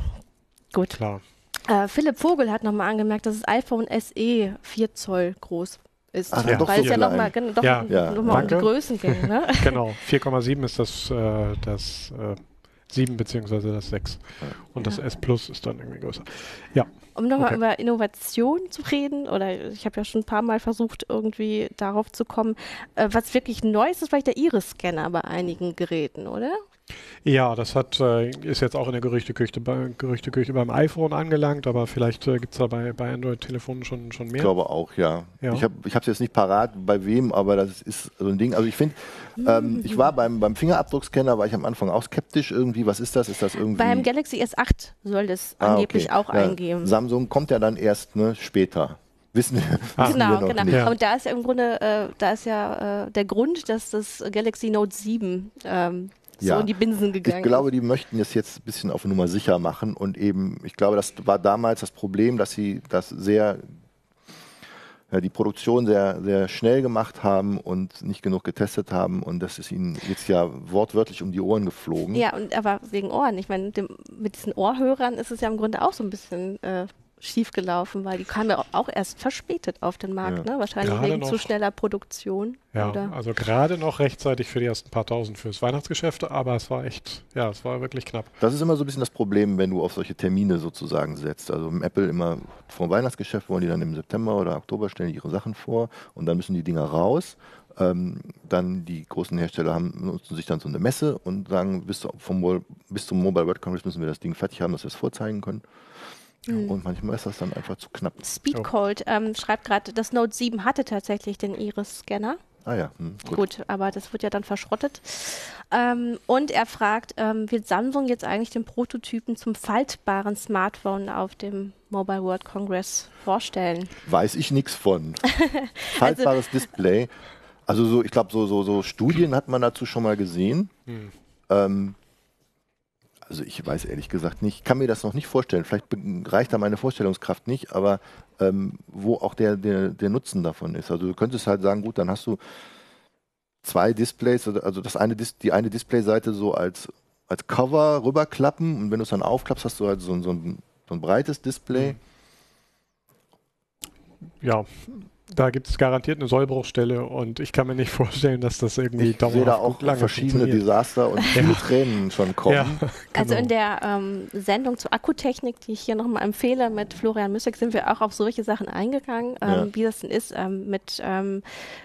gut. Klar. Äh, Philipp Vogel hat nochmal angemerkt, dass das iPhone SE 4 Zoll groß ist. Ach, ja. Weil es ja nochmal doch ja. noch mal um die Größen ging. Ne? genau, 4,7 ist das, äh, das äh, 7 beziehungsweise das 6. Und das S Plus ist dann irgendwie größer. Ja. Um nochmal okay. über Innovation zu reden, oder ich habe ja schon ein paar Mal versucht, irgendwie darauf zu kommen, äh, was wirklich neu ist, ist vielleicht der Iris-Scanner bei einigen Geräten, oder? Ja, das hat, äh, ist jetzt auch in der Gerüchteküche, bei, Gerüchteküche beim iPhone angelangt, aber vielleicht äh, gibt es da bei, bei Android-Telefonen schon, schon mehr. Ich glaube auch, ja. ja. Ich habe es jetzt nicht parat, bei wem, aber das ist so ein Ding. Also ich finde, ähm, ich war beim, beim Fingerabdruckscanner, war ich am Anfang auch skeptisch irgendwie. Was ist das? Ist das irgendwie... Beim Galaxy S8 soll das ah, angeblich okay. auch ja. eingeben. Samsung kommt ja dann erst ne, später. Wissen, ah, wissen genau, wir genau. Ja. Und da ist ja im Grunde, äh, da ist ja äh, der Grund, dass das Galaxy Note 7 ähm, so ja. in die Binsen gegangen Ich glaube, die möchten es jetzt ein bisschen auf Nummer sicher machen und eben, ich glaube, das war damals das Problem, dass sie das sehr ja, die Produktion sehr, sehr schnell gemacht haben und nicht genug getestet haben und das ist ihnen jetzt ja wortwörtlich um die Ohren geflogen. Ja, und aber wegen Ohren. Ich meine, mit diesen Ohrhörern ist es ja im Grunde auch so ein bisschen äh, schiefgelaufen, weil die kamen ja auch erst verspätet auf den Markt, ja. ne? wahrscheinlich gerade wegen noch, zu schneller Produktion. Ja, oder? also gerade noch rechtzeitig für die ersten paar tausend fürs Weihnachtsgeschäft, aber es war echt, ja, es war wirklich knapp. Das ist immer so ein bisschen das Problem, wenn du auf solche Termine sozusagen setzt. Also im Apple immer vor dem Weihnachtsgeschäft wollen die dann im September oder Oktober stellen ihre Sachen vor und dann müssen die Dinger raus. Ähm, dann die großen Hersteller haben, nutzen sich dann so eine Messe und sagen, bis, vom, bis zum Mobile World Congress müssen wir das Ding fertig haben, dass wir es vorzeigen können. Mhm. Und manchmal ist das dann einfach zu knapp. Speedcold ähm, schreibt gerade, das Note 7 hatte tatsächlich den Iris-Scanner. Ah ja, hm, gut. gut. aber das wird ja dann verschrottet. Ähm, und er fragt, ähm, wird Samsung jetzt eigentlich den Prototypen zum faltbaren Smartphone auf dem Mobile World Congress vorstellen? Weiß ich nichts von. Faltbares also, Display. Also so, ich glaube, so, so, so Studien hat man dazu schon mal gesehen. Hm. Ähm, also ich weiß ehrlich gesagt nicht, ich kann mir das noch nicht vorstellen. Vielleicht reicht da meine Vorstellungskraft nicht, aber ähm, wo auch der, der, der Nutzen davon ist. Also du könntest halt sagen, gut, dann hast du zwei Displays, also das eine, die eine Displayseite so als, als Cover rüberklappen und wenn du es dann aufklappst, hast du halt so, so, ein, so ein breites Display. Ja, da gibt es garantiert eine Sollbruchstelle und ich kann mir nicht vorstellen, dass das irgendwie ich dauerhaft sehe da auch lange verschiedene Desaster und viele ja. Tränen schon kommen. Ja, genau. Also in der ähm, Sendung zur Akkutechnik, die ich hier nochmal empfehle mit Florian Müssek, sind wir auch auf solche Sachen eingegangen, ähm, ja. wie das denn ist ähm, mit ähm,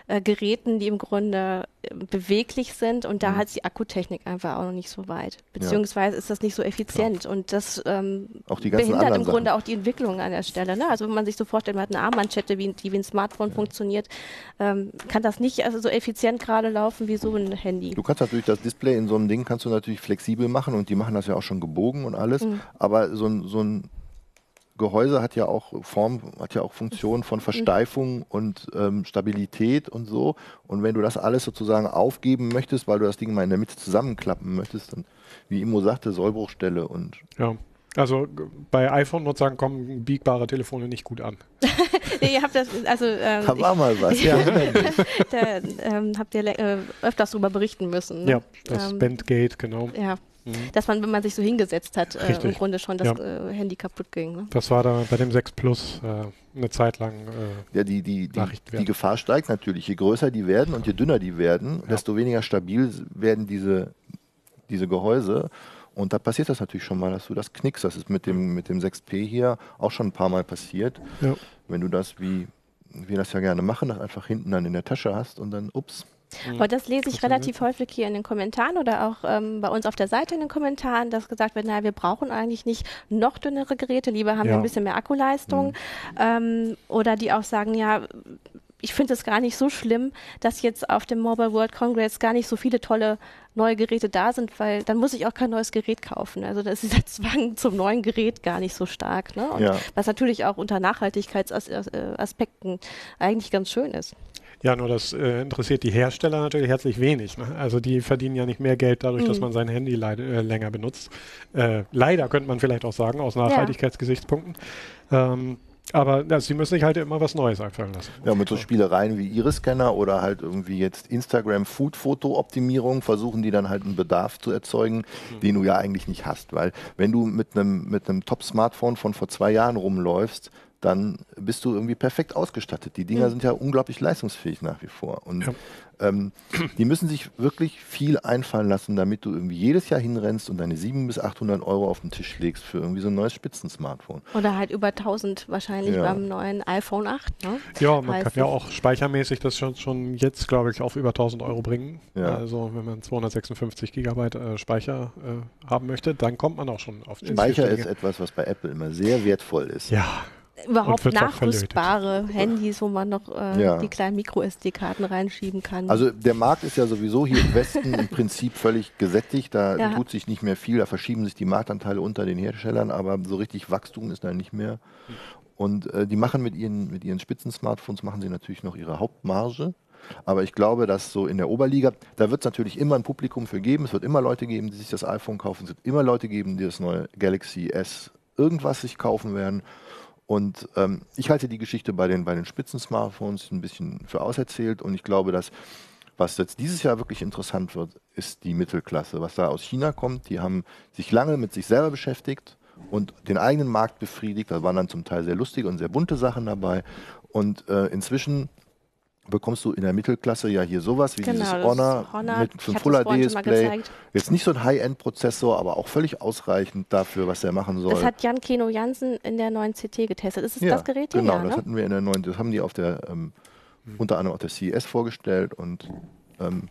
äh, Geräten, die im Grunde beweglich sind und da mhm. hat die Akkutechnik einfach auch noch nicht so weit. Beziehungsweise ja. ist das nicht so effizient Klar. und das ähm, behindert im Grunde auch die Entwicklung an der Stelle. Ne? Also wenn man sich so vorstellt, man hat eine Armbandschette, wie, die wie ein Smartphone ja. funktioniert, ähm, kann das nicht also so effizient gerade laufen wie so ein Handy. Du kannst natürlich das Display in so einem Ding kannst du natürlich flexibel machen und die machen das ja auch schon gebogen und alles, mhm. aber so ein, so ein Gehäuse hat ja auch Form, hat ja auch Funktionen von Versteifung und ähm, Stabilität und so. Und wenn du das alles sozusagen aufgeben möchtest, weil du das Ding mal in der Mitte zusammenklappen möchtest, dann, wie Imo sagte, Sollbruchstelle und. Ja. Also bei iPhone-Nutzern kommen biegbare Telefone nicht gut an. nee, ihr habt das, also ähm, da war mal was. ja. da ähm, habt ihr äh, öfters darüber berichten müssen. Ne? Ja, das ähm, Bandgate, genau. Ja, Mhm. Dass man, wenn man sich so hingesetzt hat, äh, im Grunde schon das ja. äh, Handy kaputt ging. Ne? Das war da bei dem 6 Plus äh, eine Zeit lang. Äh, ja, die, die, die, die, Gefahr steigt natürlich. Je größer die werden und je dünner die werden, ja. desto weniger stabil werden diese, diese Gehäuse. Und da passiert das natürlich schon mal, dass du das knickst. Das ist mit dem, mit dem 6P hier auch schon ein paar Mal passiert. Ja. Wenn du das, wie wir das ja gerne machen, das einfach hinten dann in der Tasche hast und dann, ups. Aber das lese ich relativ häufig hier in den Kommentaren oder auch ähm, bei uns auf der Seite in den Kommentaren, dass gesagt wird, naja, wir brauchen eigentlich nicht noch dünnere Geräte, lieber haben ja. wir ein bisschen mehr Akkuleistung. Mhm. Ähm, oder die auch sagen, ja, ich finde es gar nicht so schlimm, dass jetzt auf dem Mobile World Congress gar nicht so viele tolle neue Geräte da sind, weil dann muss ich auch kein neues Gerät kaufen. Also das ist der Zwang zum neuen Gerät gar nicht so stark. Ne? Und ja. was natürlich auch unter Nachhaltigkeitsaspekten eigentlich ganz schön ist. Ja, nur das äh, interessiert die Hersteller natürlich herzlich wenig. Ne? Also die verdienen ja nicht mehr Geld dadurch, mhm. dass man sein Handy äh, länger benutzt. Äh, leider könnte man vielleicht auch sagen, aus Nachhaltigkeitsgesichtspunkten. Ja. Ähm, aber ja, sie müssen sich halt immer was Neues einfallen lassen. Ja, mit so Spielereien wie Iris-Scanner oder halt irgendwie jetzt Instagram-Food-Foto-Optimierung versuchen die dann halt einen Bedarf zu erzeugen, mhm. den du ja eigentlich nicht hast. Weil wenn du mit einem mit Top-Smartphone von vor zwei Jahren rumläufst, dann bist du irgendwie perfekt ausgestattet. Die Dinger Mhm. sind ja unglaublich leistungsfähig nach wie vor. Und Ja. ähm, die müssen sich wirklich viel einfallen lassen, damit du irgendwie jedes Jahr hinrennst und deine 700 bis 800 Euro auf den Tisch legst für irgendwie so ein neues Spitzensmartphone. Oder halt über 1000 wahrscheinlich Ja. beim neuen iPhone 8. Ne? Ja, man Heißt kann ja auch speichermäßig das schon, schon jetzt, glaube ich, auf über 1000 Euro bringen. Ja. Also wenn man 256 Gigabyte äh, Speicher äh, haben möchte, dann kommt man auch schon auf ins Speicher ist etwas, was bei Apple immer sehr wertvoll ist. Ja, Überhaupt nachrüstbare Handys, wo man noch äh, Ja. die kleinen Micro-SD-Karten reinschieben kann. Also der Markt ist ja sowieso hier im Westen im Prinzip völlig gesättigt. Da Ja. tut sich nicht mehr viel, da verschieben sich die Marktanteile unter den Herstellern, aber so richtig Wachstum ist da nicht mehr. Und äh, die machen mit ihren, mit ihren Spitzen-Smartphones, machen sie natürlich noch ihre Hauptmarge. Aber ich glaube, dass so in der Oberliga, da wird es natürlich immer ein Publikum für geben. Es wird immer Leute geben, die sich das iPhone kaufen. Es wird immer Leute geben, die das neue Galaxy S irgendwas sich kaufen werden. Und ähm, ich halte die Geschichte bei den, bei den Spitzen-Smartphones ein bisschen für auserzählt. Und ich glaube, dass was jetzt dieses Jahr wirklich interessant wird, ist die Mittelklasse, was da aus China kommt. Die haben sich lange mit sich selber beschäftigt und den eigenen Markt befriedigt. Da waren dann zum Teil sehr lustige und sehr bunte Sachen dabei. Und äh, inzwischen bekommst du in der Mittelklasse ja hier sowas wie Genau, dieses das Honor, Honor, mit ich einem hab Full das vorhin HD Display. Jetzt nicht so ein High-End-Prozessor, aber auch völlig ausreichend dafür, was der machen soll. das hat Jan Keno Jansen in der neuen CT getestet. Ist es Ja, das Gerät hier? Genau, ja, das ne? hatten wir in der neuen, das haben die auf der, ähm, unter anderem auf der CES vorgestellt und ähm,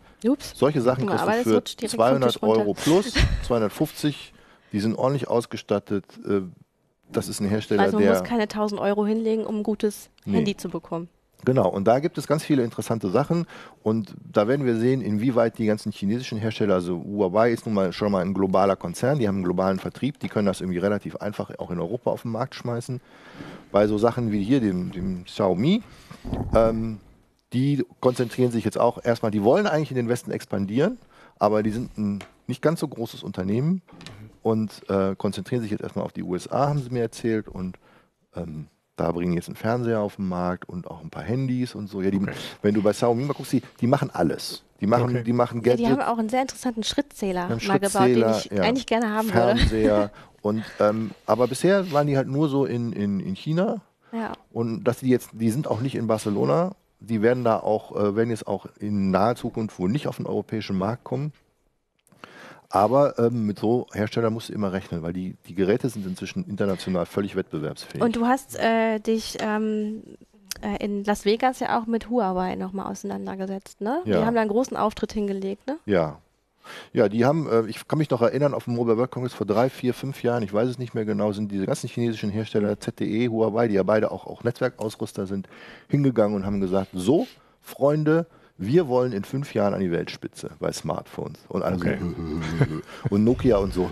solche Sachen kriegst du das für rutscht direkt vom 200 Tisch runter. Euro plus, 250, die sind ordentlich ausgestattet. Äh, das ist ein Hersteller, Also man der muss keine 1000 Euro hinlegen, um ein gutes Nee. Handy zu bekommen. Genau, und da gibt es ganz viele interessante Sachen. Und da werden wir sehen, inwieweit die ganzen chinesischen Hersteller, also Huawei ist nun mal schon mal ein globaler Konzern, die haben einen globalen Vertrieb, die können das irgendwie relativ einfach auch in Europa auf den Markt schmeißen. Bei so Sachen wie hier, dem, dem Xiaomi, ähm, die konzentrieren sich jetzt auch erstmal, die wollen eigentlich in den Westen expandieren, aber die sind ein nicht ganz so großes Unternehmen. Und äh, konzentrieren sich jetzt erstmal auf die USA, haben sie mir erzählt. Und ähm, da bringen jetzt einen Fernseher auf den Markt und auch ein paar Handys und so. Ja, die, Okay. Wenn du bei Xiaomi mal guckst, die, die machen alles. Die machen, Okay. die machen Ja, die Gadgets, haben auch einen sehr interessanten Schrittzähler mal gebaut, den ich ja, eigentlich gerne haben würde. Fernseher. und, ähm, aber bisher waren die halt nur so in, in, in China Ja. und dass die jetzt, die sind auch nicht in Barcelona. Die werden da auch, äh, werden jetzt auch in naher Zukunft wohl nicht auf den europäischen Markt kommen. Aber ähm, mit so Herstellern musst du immer rechnen, weil die, die Geräte sind inzwischen international völlig wettbewerbsfähig. Und du hast äh, dich ähm, äh, in Las Vegas ja auch mit Huawei nochmal auseinandergesetzt, ne? Ja. Die haben da einen großen Auftritt hingelegt, ne? Ja. Ja, die haben, äh, ich kann mich noch erinnern, auf dem Mobile World Congress vor drei, vier, fünf Jahren, ich weiß es nicht mehr genau, sind diese ganzen chinesischen Hersteller, ZTE, Huawei, die ja beide auch, auch Netzwerkausrüster sind, hingegangen und haben gesagt, so, Freunde, wir wollen in fünf Jahren an die Weltspitze bei Smartphones. Und alle Okay. so, und Nokia und so.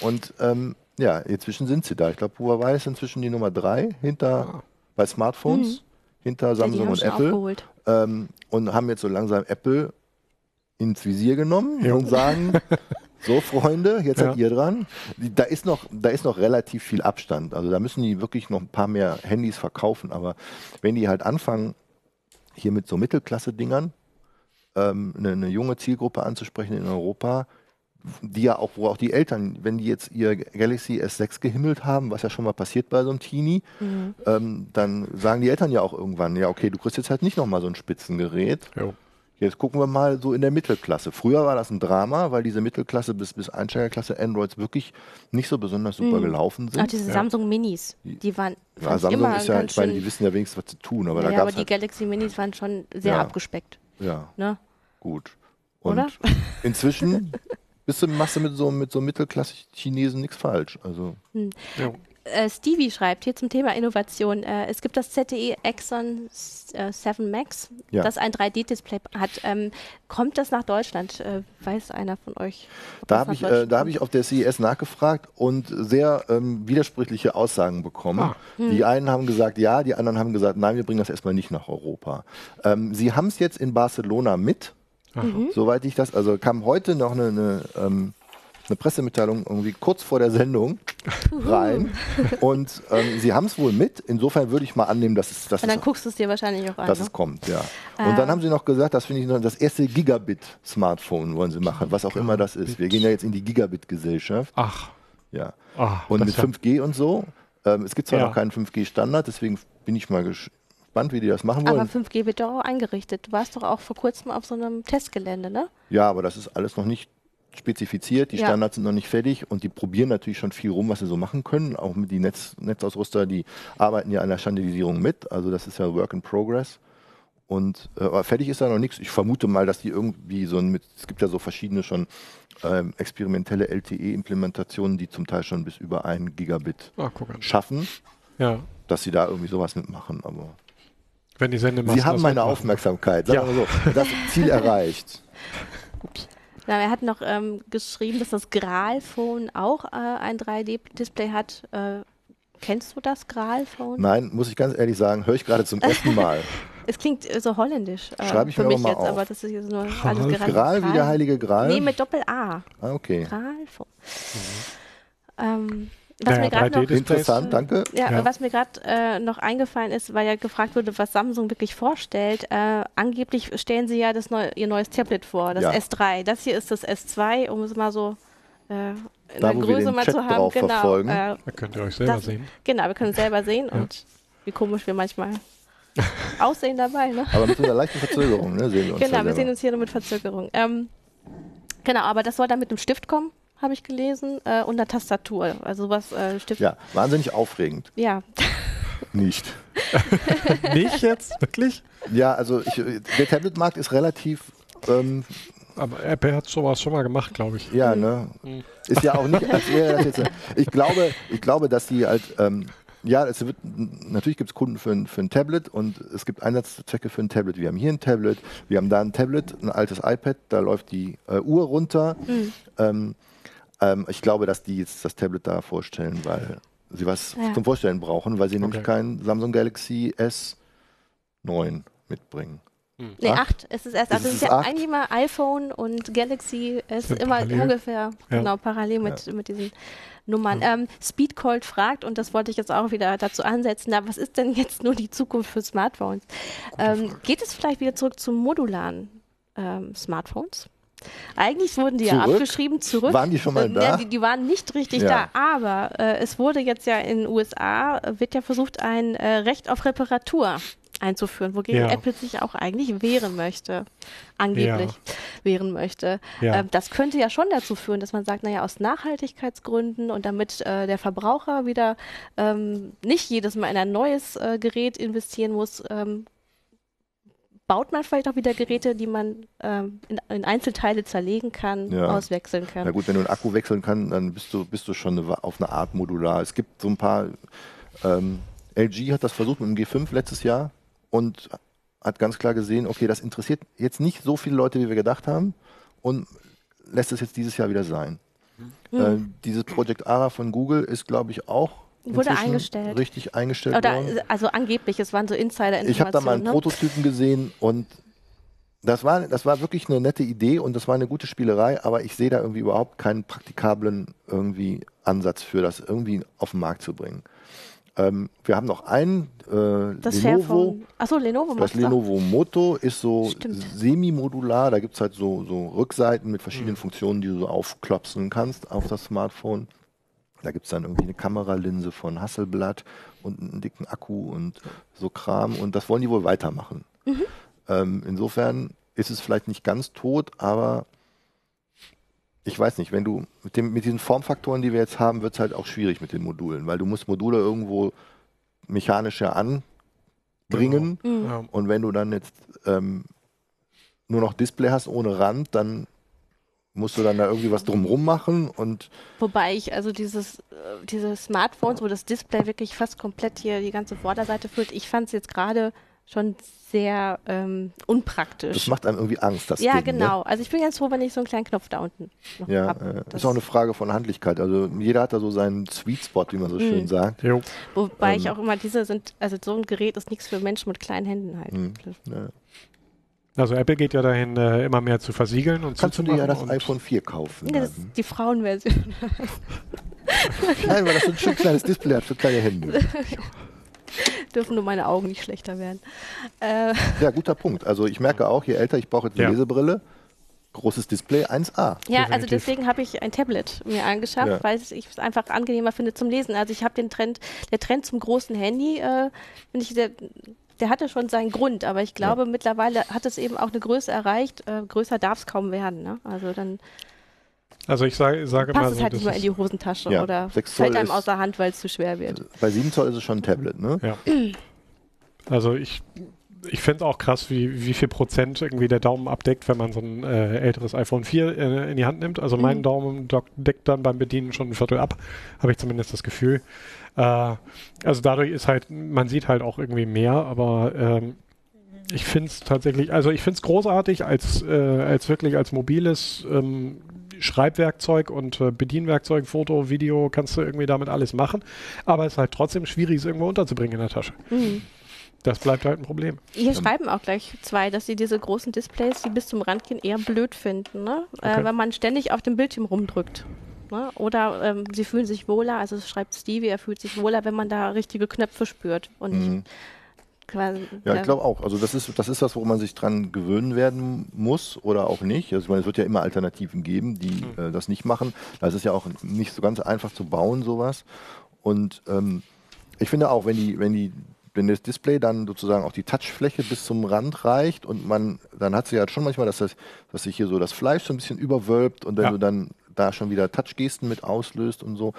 und ähm, ja, inzwischen sind sie da. Ich glaube, Huawei ist inzwischen die Nummer drei hinter, bei Smartphones, hinter Ja, die Samsung haben und Apple ähm, und haben jetzt so langsam Apple ins Visier genommen Jo. und sagen, so Freunde, jetzt Ja. seid ihr dran. Da ist, noch, da ist noch relativ viel Abstand. Also da müssen die wirklich noch ein paar mehr Handys verkaufen. Aber wenn die halt anfangen, hier mit so Mittelklasse-Dingern ähm, eine, eine junge Zielgruppe anzusprechen in Europa, die ja auch, wo auch die Eltern, wenn die jetzt ihr Galaxy S6 gehimmelt haben, was ja schon mal passiert bei so einem Teenie, Mhm. ähm, dann sagen die Eltern ja auch irgendwann, ja okay, du kriegst jetzt halt nicht nochmal so ein Spitzengerät. Jo. Jetzt gucken wir mal so in der Mittelklasse. Früher war das ein Drama, weil diese Mittelklasse bis, bis Einsteigerklasse Androids wirklich nicht so besonders super Mhm. gelaufen sind. Auch diese Samsung Minis, die waren ja, Samsung immer ist ja, ganz ich meine, die wissen ja wenigstens, was zu tun, aber ja, da aber die halt, Galaxy Minis waren schon sehr Ja. abgespeckt. ja, Ne? gut. Und Oder? inzwischen bist du, machst du mit so, mit so Mittelklasse-Chinesen nichts falsch. Also, Jo. Äh, Stevie schreibt hier zum Thema Innovation. Äh, es gibt das ZTE Exxon äh, 7 Max, Ja. das ein 3D-Display hat. Ähm, kommt das nach Deutschland? Äh, weiß einer von euch? Da das habe ich, äh, da hab ich auf der CES nachgefragt und sehr ähm, widersprüchliche Aussagen bekommen. Ah. Die einen haben gesagt ja, die anderen haben gesagt, nein, wir bringen das erstmal nicht nach Europa. Ähm, sie haben es jetzt in Barcelona mit, Aha. soweit ich das, also kam heute noch eine, eine, ähm, eine Pressemitteilung irgendwie kurz vor der Sendung rein und ähm, sie haben es wohl mit. Insofern würde ich mal annehmen, dass es, dass Und dann es guckst du es dir wahrscheinlich auch an. dass ne? es kommt, ja. Und dann haben sie noch gesagt, das finde ich noch, das erste Gigabit-Smartphone wollen sie machen, was auch immer das ist. Wir gehen ja jetzt in die Gigabit-Gesellschaft, Ach. ja. Ah, Und mit ja- 5G und so. Ähm, es gibt zwar Ja. noch keinen 5G-Standard, deswegen bin ich mal gespannt, wie die das machen wollen. Aber 5G wird doch auch eingerichtet. Du warst doch auch vor kurzem auf so einem Testgelände, ne? Ja, aber das ist alles noch nicht spezifiziert, die Ja. Standards sind noch nicht fertig und die probieren natürlich schon viel rum, was sie so machen können. Auch mit die Netz, Netzausrüster, die arbeiten ja an der Standardisierung mit. Also das ist ja Work in Progress. Und äh, aber fertig ist da noch nichts. Ich vermute mal, dass die irgendwie so ein, mit, es gibt ja so verschiedene schon ähm, experimentelle LTE-Implementationen, die zum Teil schon bis über ein Gigabit Ah, schaffen, Ja. dass sie da irgendwie sowas mitmachen. Aber Wenn die Sendemasten sie haben meine mitmachen. Aufmerksamkeit. Sagen Ja. wir mal so. Das Ziel erreicht. Na, er hat noch ähm, geschrieben, dass das Graal-Phone auch äh, ein 3D-Display hat. Äh, kennst du das Graal-Phone? Nein, muss ich ganz ehrlich sagen, höre ich gerade zum ersten Mal. Es klingt äh, so holländisch äh, Schreibe ich für mir mich aber mal jetzt, auf. aber das ist jetzt nur Graal- alles gerade. Gral wie der heilige Gral? Nee, mit Doppel-A. ah, okay. Graal-Phone. Ähm, was Naja, mir gerade noch 3D-Displays. Interessant, danke. Ja, Ja. was mir gerade äh, noch eingefallen ist, weil ja gefragt wurde, was Samsung wirklich vorstellt. Äh, angeblich stellen sie ja das neu, ihr neues Tablet vor, das Ja. S3. Das hier ist das S2, um es mal so äh, in Da, der Größe den mal Chat zu haben. Genau, verfolgen. äh, Da könnt ihr euch selber Das- sehen. genau, wir können es selber sehen Ja. und wie komisch wir manchmal aussehen dabei. Ne? Aber mit einer leichten Verzögerung, ne, sehen wir uns Genau, ja wir sehen uns hier nur mit Verzögerung. Ähm, genau, aber das soll dann mit einem Stift kommen, habe ich gelesen, äh, und einer Tastatur. Also was äh, Stift. Ja, wahnsinnig aufregend. ja. Nicht. Nicht jetzt? Wirklich? Ja, also ich, der Tablet-Markt ist relativ, ähm, Aber Apple hat sowas schon mal gemacht, glaube ich. ja, ne, ist ja auch nicht, als wäre das jetzt, ich glaube, ich glaube, dass die halt, ähm, ja, es wird, natürlich gibt es Kunden für ein, für ein Tablet und es gibt Einsatzzwecke für ein Tablet. Wir haben hier ein Tablet, wir haben da ein Tablet, ein altes iPad, da läuft die äh, Uhr runter. Ähm, ähm, ich glaube, dass die jetzt das Tablet da vorstellen, weil sie was Ja. zum Vorstellen brauchen, weil sie nämlich Okay. kein Samsung Galaxy S9 mitbringen. Nee, Acht? acht. Es ist erst, Es also es ist ist ja eigentlich mal iPhone und Galaxy ist Sind immer parallel. ungefähr Ja. genau parallel mit, mit diesen Nummern. Ähm, Speedcold fragt, und das wollte ich jetzt auch wieder dazu ansetzen, na, was ist denn jetzt nur die Zukunft für Smartphones? Ähm, geht es vielleicht wieder zurück zu modularen ähm, Smartphones? Eigentlich wurden die ja Zurück? abgeschrieben, zurück. Waren die schon mal Ähm, da? Ja, die, die waren nicht richtig Ja. da, aber äh, es wurde jetzt ja in den USA, äh, wird ja versucht, ein äh, Recht auf Reparatur einzuführen, wogegen Ja. Apple sich auch eigentlich wehren möchte, angeblich wehren möchte. Ja. Ähm, das könnte ja schon dazu führen, dass man sagt, naja, aus Nachhaltigkeitsgründen und damit äh, der Verbraucher wieder ähm, nicht jedes Mal in ein neues äh, Gerät investieren muss, ähm, baut man vielleicht auch wieder Geräte, die man ähm, in, in Einzelteile zerlegen kann, Ja. auswechseln kann. Na gut, wenn du einen Akku wechseln kannst, dann bist du, bist du schon eine, auf eine Art modular. Es gibt so ein paar, ähm, LG hat das versucht mit dem G5 letztes Jahr und hat ganz klar gesehen, okay, das interessiert jetzt nicht so viele Leute, wie wir gedacht haben und lässt es jetzt dieses Jahr wieder sein. Hm. Äh, dieses Project ARA von Google ist, glaube ich, auch Wurde eingestellt. richtig eingestellt Oder, worden. also angeblich, es waren so Insider-Informationen. Ich habe da mal einen ne? Prototypen gesehen und das war, das war wirklich eine nette Idee und das war eine gute Spielerei, aber ich sehe da irgendwie überhaupt keinen praktikablen irgendwie Ansatz für das irgendwie auf den Markt zu bringen. Ähm, wir haben noch einen, äh, Das Lenovo. Achso, Lenovo Das. Lenovo Moto ist so semi-modular. Da gibt es halt so, so Rückseiten mit Mhm. verschiedenen Funktionen, die du so aufklopsen kannst auf das Smartphone. Da gibt es dann irgendwie eine Kameralinse von Hasselblad und einen dicken Akku und so Kram. Und das wollen die wohl weitermachen. Mhm. Ähm, insofern ist es vielleicht nicht ganz tot, aber ich weiß nicht, wenn du mit, dem, mit diesen Formfaktoren, die wir jetzt haben, wird es halt auch schwierig mit den Modulen, weil du musst Module irgendwo mechanisch ja anbringen. Mhm. Ja. Und wenn du dann jetzt ähm, nur noch Display hast ohne Rand, dann musst du dann da irgendwie was drumrum machen und Wobei ich also dieses, äh, diese Smartphones, wo das Display wirklich fast komplett hier die ganze Vorderseite füllt, ich fand es jetzt gerade schon sehr ähm, das unpraktisch. macht einem irgendwie Angst. Das ja, Ding, genau. Also ich bin ganz froh, wenn ich so einen kleinen Knopf da unten noch Ne? Ja, hab. äh, Das- ist auch eine Frage von Handlichkeit. Also jeder hat da so seinen Sweet Spot, wie man so schön Mhm. sagt. Jo. Wobei ich ähm, auch immer diese sind, also so ein Gerät ist nichts für Menschen mit kleinen Händen halt. Mhm. Ja. Also Apple geht ja dahin, äh, immer mehr zu versiegeln und Kannst du dir ja das iPhone 4 kaufen. Nee, das ist die Frauenversion. Nein, weil das so ein schön kleines Display hat für kleine Hände. Dürfen nur meine Augen nicht schlechter werden. Äh, Ja, guter Punkt. Also ich merke auch, je älter ich brauche jetzt eine Ja. Lesebrille. großes Display 1A. Ja, also Definitiv. deswegen habe ich ein Tablet mir angeschafft, Ja. weil ich es einfach angenehmer finde zum Lesen. Also ich habe den Trend, der Trend zum großen Handy, äh, finde ich, der, der hatte schon seinen Grund, aber ich glaube, mittlerweile hat es eben auch eine Größe erreicht. Äh, größer darf es kaum werden. Ne? Also dann Also ich sage, sage passt mal es so, halt das nicht mehr in die Hosentasche Ja, oder fällt einem außer Hand, weil es zu schwer wird. Bei 7 Zoll ist es schon ein Tablet, ne? Ja. Also ich, ich finde es auch krass, wie, wie viel Prozent irgendwie der Daumen abdeckt, wenn man so ein äh, älteres iPhone 4 äh, in die Hand nimmt. Also mein Mhm. Daumen dock- deckt dann beim Bedienen schon ein Viertel ab, habe ich zumindest das Gefühl. Äh, also dadurch ist halt, man sieht halt auch irgendwie mehr, aber ähm, ich finde es tatsächlich, also ich finde es großartig als, äh, als wirklich als mobiles ähm, Schreibwerkzeug und äh, Bedienwerkzeug, Foto, Video, kannst du irgendwie damit alles machen. Aber es ist halt trotzdem schwierig, es irgendwo unterzubringen in der Tasche. Mhm. Das bleibt halt ein Problem. Hier Ähm. schreiben auch gleich zwei, dass sie diese großen Displays, die bis zum Rand gehen, eher blöd finden, ne? Okay. äh, wenn man ständig auf dem Bildschirm rumdrückt. Ne? Oder ähm, sie fühlen sich wohler, also es schreibt Stevie, er fühlt sich wohler, wenn man da richtige Knöpfe spürt und Mhm. nicht quasi. Ja, ich glaube auch. Also das ist, das ist was, worum man sich dran gewöhnen werden muss oder auch nicht. Also ich meine, es wird ja immer Alternativen geben, die Mhm. äh, das nicht machen. Das ist ja auch nicht so ganz einfach zu bauen, sowas. Und ähm, ich finde auch, wenn die, wenn die, wenn das Display dann sozusagen auch die Touchfläche bis zum Rand reicht und man, dann hat sie ja schon manchmal, dass, das, dass sich hier so das Fleisch so ein bisschen überwölbt und wenn Ja. du dann da schon wieder Touchgesten mit auslöst und so.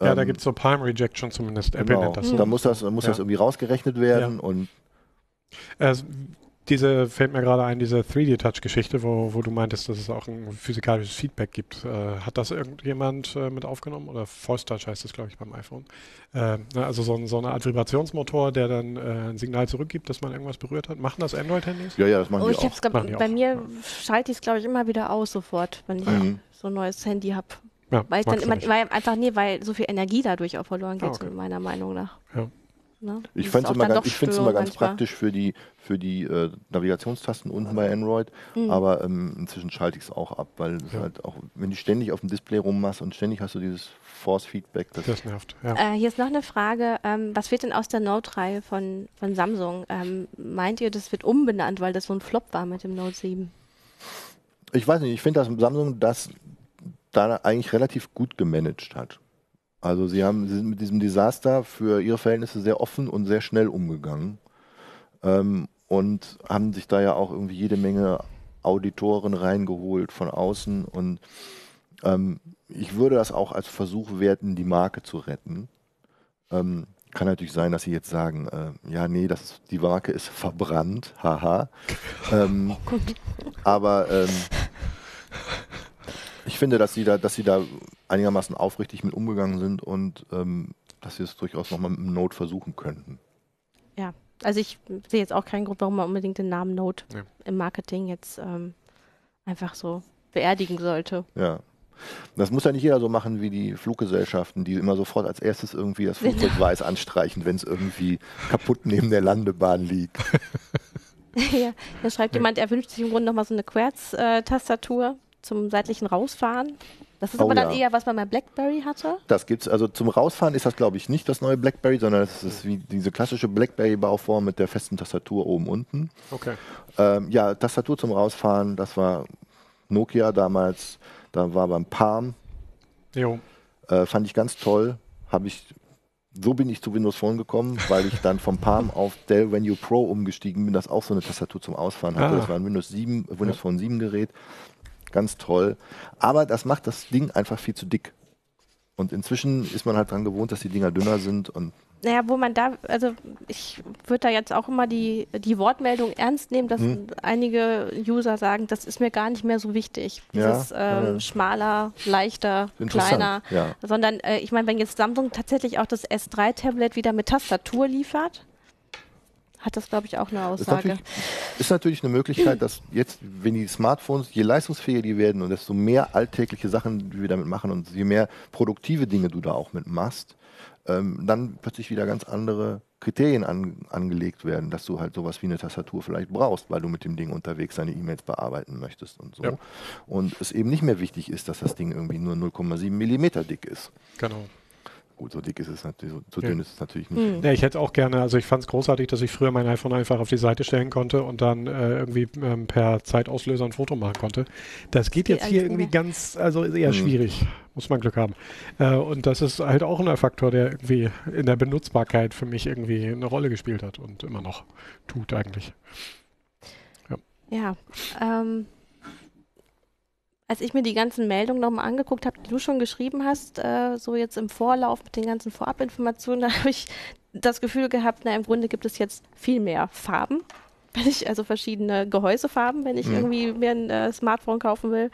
Ja, da ähm, gibt es so Palm Rejection zumindest. Apple Genau. nennt das so. Da muss das, muss Ja. das irgendwie rausgerechnet werden und Äh, diese fällt mir gerade ein, diese 3D-Touch-Geschichte, wo, wo du meintest, dass es auch ein physikalisches Feedback gibt. Äh, hat das irgendjemand äh, mit aufgenommen? Oder Force Touch heißt das, glaube ich, beim iPhone. Äh, ne, also so, ein, so eine Art Vibrationsmotor, der dann äh, ein Signal zurückgibt, dass man irgendwas berührt hat. Machen das Android-Handys? ja, ja, das machen Oh, die ich auch. glaub, Machen die bei auch. mir schalte ich es, glaube ich, immer wieder aus sofort, wenn ich Mhm. so ein neues Handy habe. Ja, Weil ich dann immer, weil einfach, nee, weil so viel Energie dadurch auch verloren geht, Ah, okay. meiner Meinung nach. Ja. Ne? Ich finde es immer, ganz, ich find's immer ganz praktisch für die, für die äh, Navigationstasten unten bei Android, Mhm. aber ähm, inzwischen schalte ich es auch ab, weil es Ja. halt auch, wenn du ständig auf dem Display rummachst und ständig hast du dieses Force-Feedback, das, Das nervt. Ja. Äh, hier ist noch eine Frage. Ähm, was wird denn aus der Note-Reihe von, von Samsung? Ähm, meint ihr, das wird umbenannt, weil das so ein Flop war mit dem Note 7? ich weiß nicht, ich finde, dass Samsung das da eigentlich relativ gut gemanagt hat. Also sie haben sie sind mit diesem Desaster für ihre Verhältnisse sehr offen und sehr schnell umgegangen ähm, und haben sich da ja auch irgendwie jede Menge Auditoren reingeholt von außen und ähm, ich würde das auch als Versuch werten, die Marke zu retten. Ähm, kann natürlich sein, dass sie jetzt sagen, äh, ja, nee, das die Marke ist verbrannt, haha. ähm, aber ähm, ich finde, dass sie da, dass sie da einigermaßen aufrichtig mit umgegangen sind und ähm, dass sie es durchaus nochmal mit dem Note versuchen könnten. Ja, also ich sehe jetzt auch keinen Grund, warum man unbedingt den Namen Note Ja. im Marketing jetzt ähm, einfach so beerdigen sollte. Ja. Das muss ja nicht jeder so machen wie die Fluggesellschaften, die immer sofort als erstes irgendwie das Flugzeug weiß anstreichen, wenn es irgendwie kaputt neben der Landebahn liegt. ja, da schreibt jemand, er wünscht sich im Grunde nochmal so eine Quartz-Tastatur zum seitlichen Rausfahren. Das ist Oh aber dann ja. eher, was man bei BlackBerry hatte. Das gibt's, also zum Rausfahren ist das, glaube ich, nicht das neue BlackBerry, sondern es ist wie diese klassische BlackBerry-Bauform mit der festen Tastatur oben unten. Okay. Ähm, ja, Tastatur zum Rausfahren, das war Nokia damals, da war beim Palm, Jo. äh, fand ich ganz toll. Habe ich, so bin ich zu Windows Phone gekommen, weil ich dann vom Palm auf Dell Venue Pro umgestiegen bin, das auch so eine Tastatur zum Ausfahren hatte. Ah. Das war ein Windows 7, Windows Phone 7 Gerät. Ganz toll. Aber das macht das Ding einfach viel zu dick. Und inzwischen ist man halt dran gewohnt, dass die Dinger dünner sind und Naja, wo man da, also ich würde da jetzt auch immer die, die Wortmeldung ernst nehmen, dass Hm. einige User sagen, das ist mir gar nicht mehr so wichtig. Dieses ja, ähm, ja. schmaler, leichter, kleiner. ja. Sondern äh, ich meine, wenn jetzt Samsung tatsächlich auch das S3-Tablet wieder mit Tastatur liefert, hat das, glaube ich, auch eine Ist Aussage. natürlich, ist natürlich eine Möglichkeit, dass jetzt, wenn die Smartphones, je leistungsfähiger die werden und desto mehr alltägliche Sachen die wir damit machen und je mehr produktive Dinge du da auch mit machst, ähm, dann plötzlich wieder ganz andere Kriterien an, angelegt werden, dass du halt sowas wie eine Tastatur vielleicht brauchst, weil du mit dem Ding unterwegs deine E-Mails bearbeiten möchtest und so. Ja. Und es eben nicht mehr wichtig ist, dass das Ding irgendwie nur 0,7 Millimeter dick ist. Genau. Gut, so dick ist es natürlich, so, so dünn ist es natürlich nicht. Mhm. Ja, ich hätte auch gerne, also ich fand es großartig, dass ich früher mein iPhone einfach auf die Seite stellen konnte und dann äh, irgendwie ähm, per Zeitauslöser ein Foto machen konnte. Das geht jetzt hier irgendwie ganz, also eher mhm. schwierig. Muss man Glück haben. Äh, und das ist halt auch ein Faktor, der irgendwie in der Benutzbarkeit für mich irgendwie eine Rolle gespielt hat und immer noch tut eigentlich. Ja, ja ähm, als ich mir die ganzen Meldungen nochmal angeguckt habe, die du schon geschrieben hast, äh, so jetzt im Vorlauf mit den ganzen Vorabinformationen, da habe ich das Gefühl gehabt, na im Grunde gibt es jetzt viel mehr Farben. Wenn ich also verschiedene Gehäusefarben, wenn ich mhm. irgendwie mir ein äh, Smartphone kaufen will.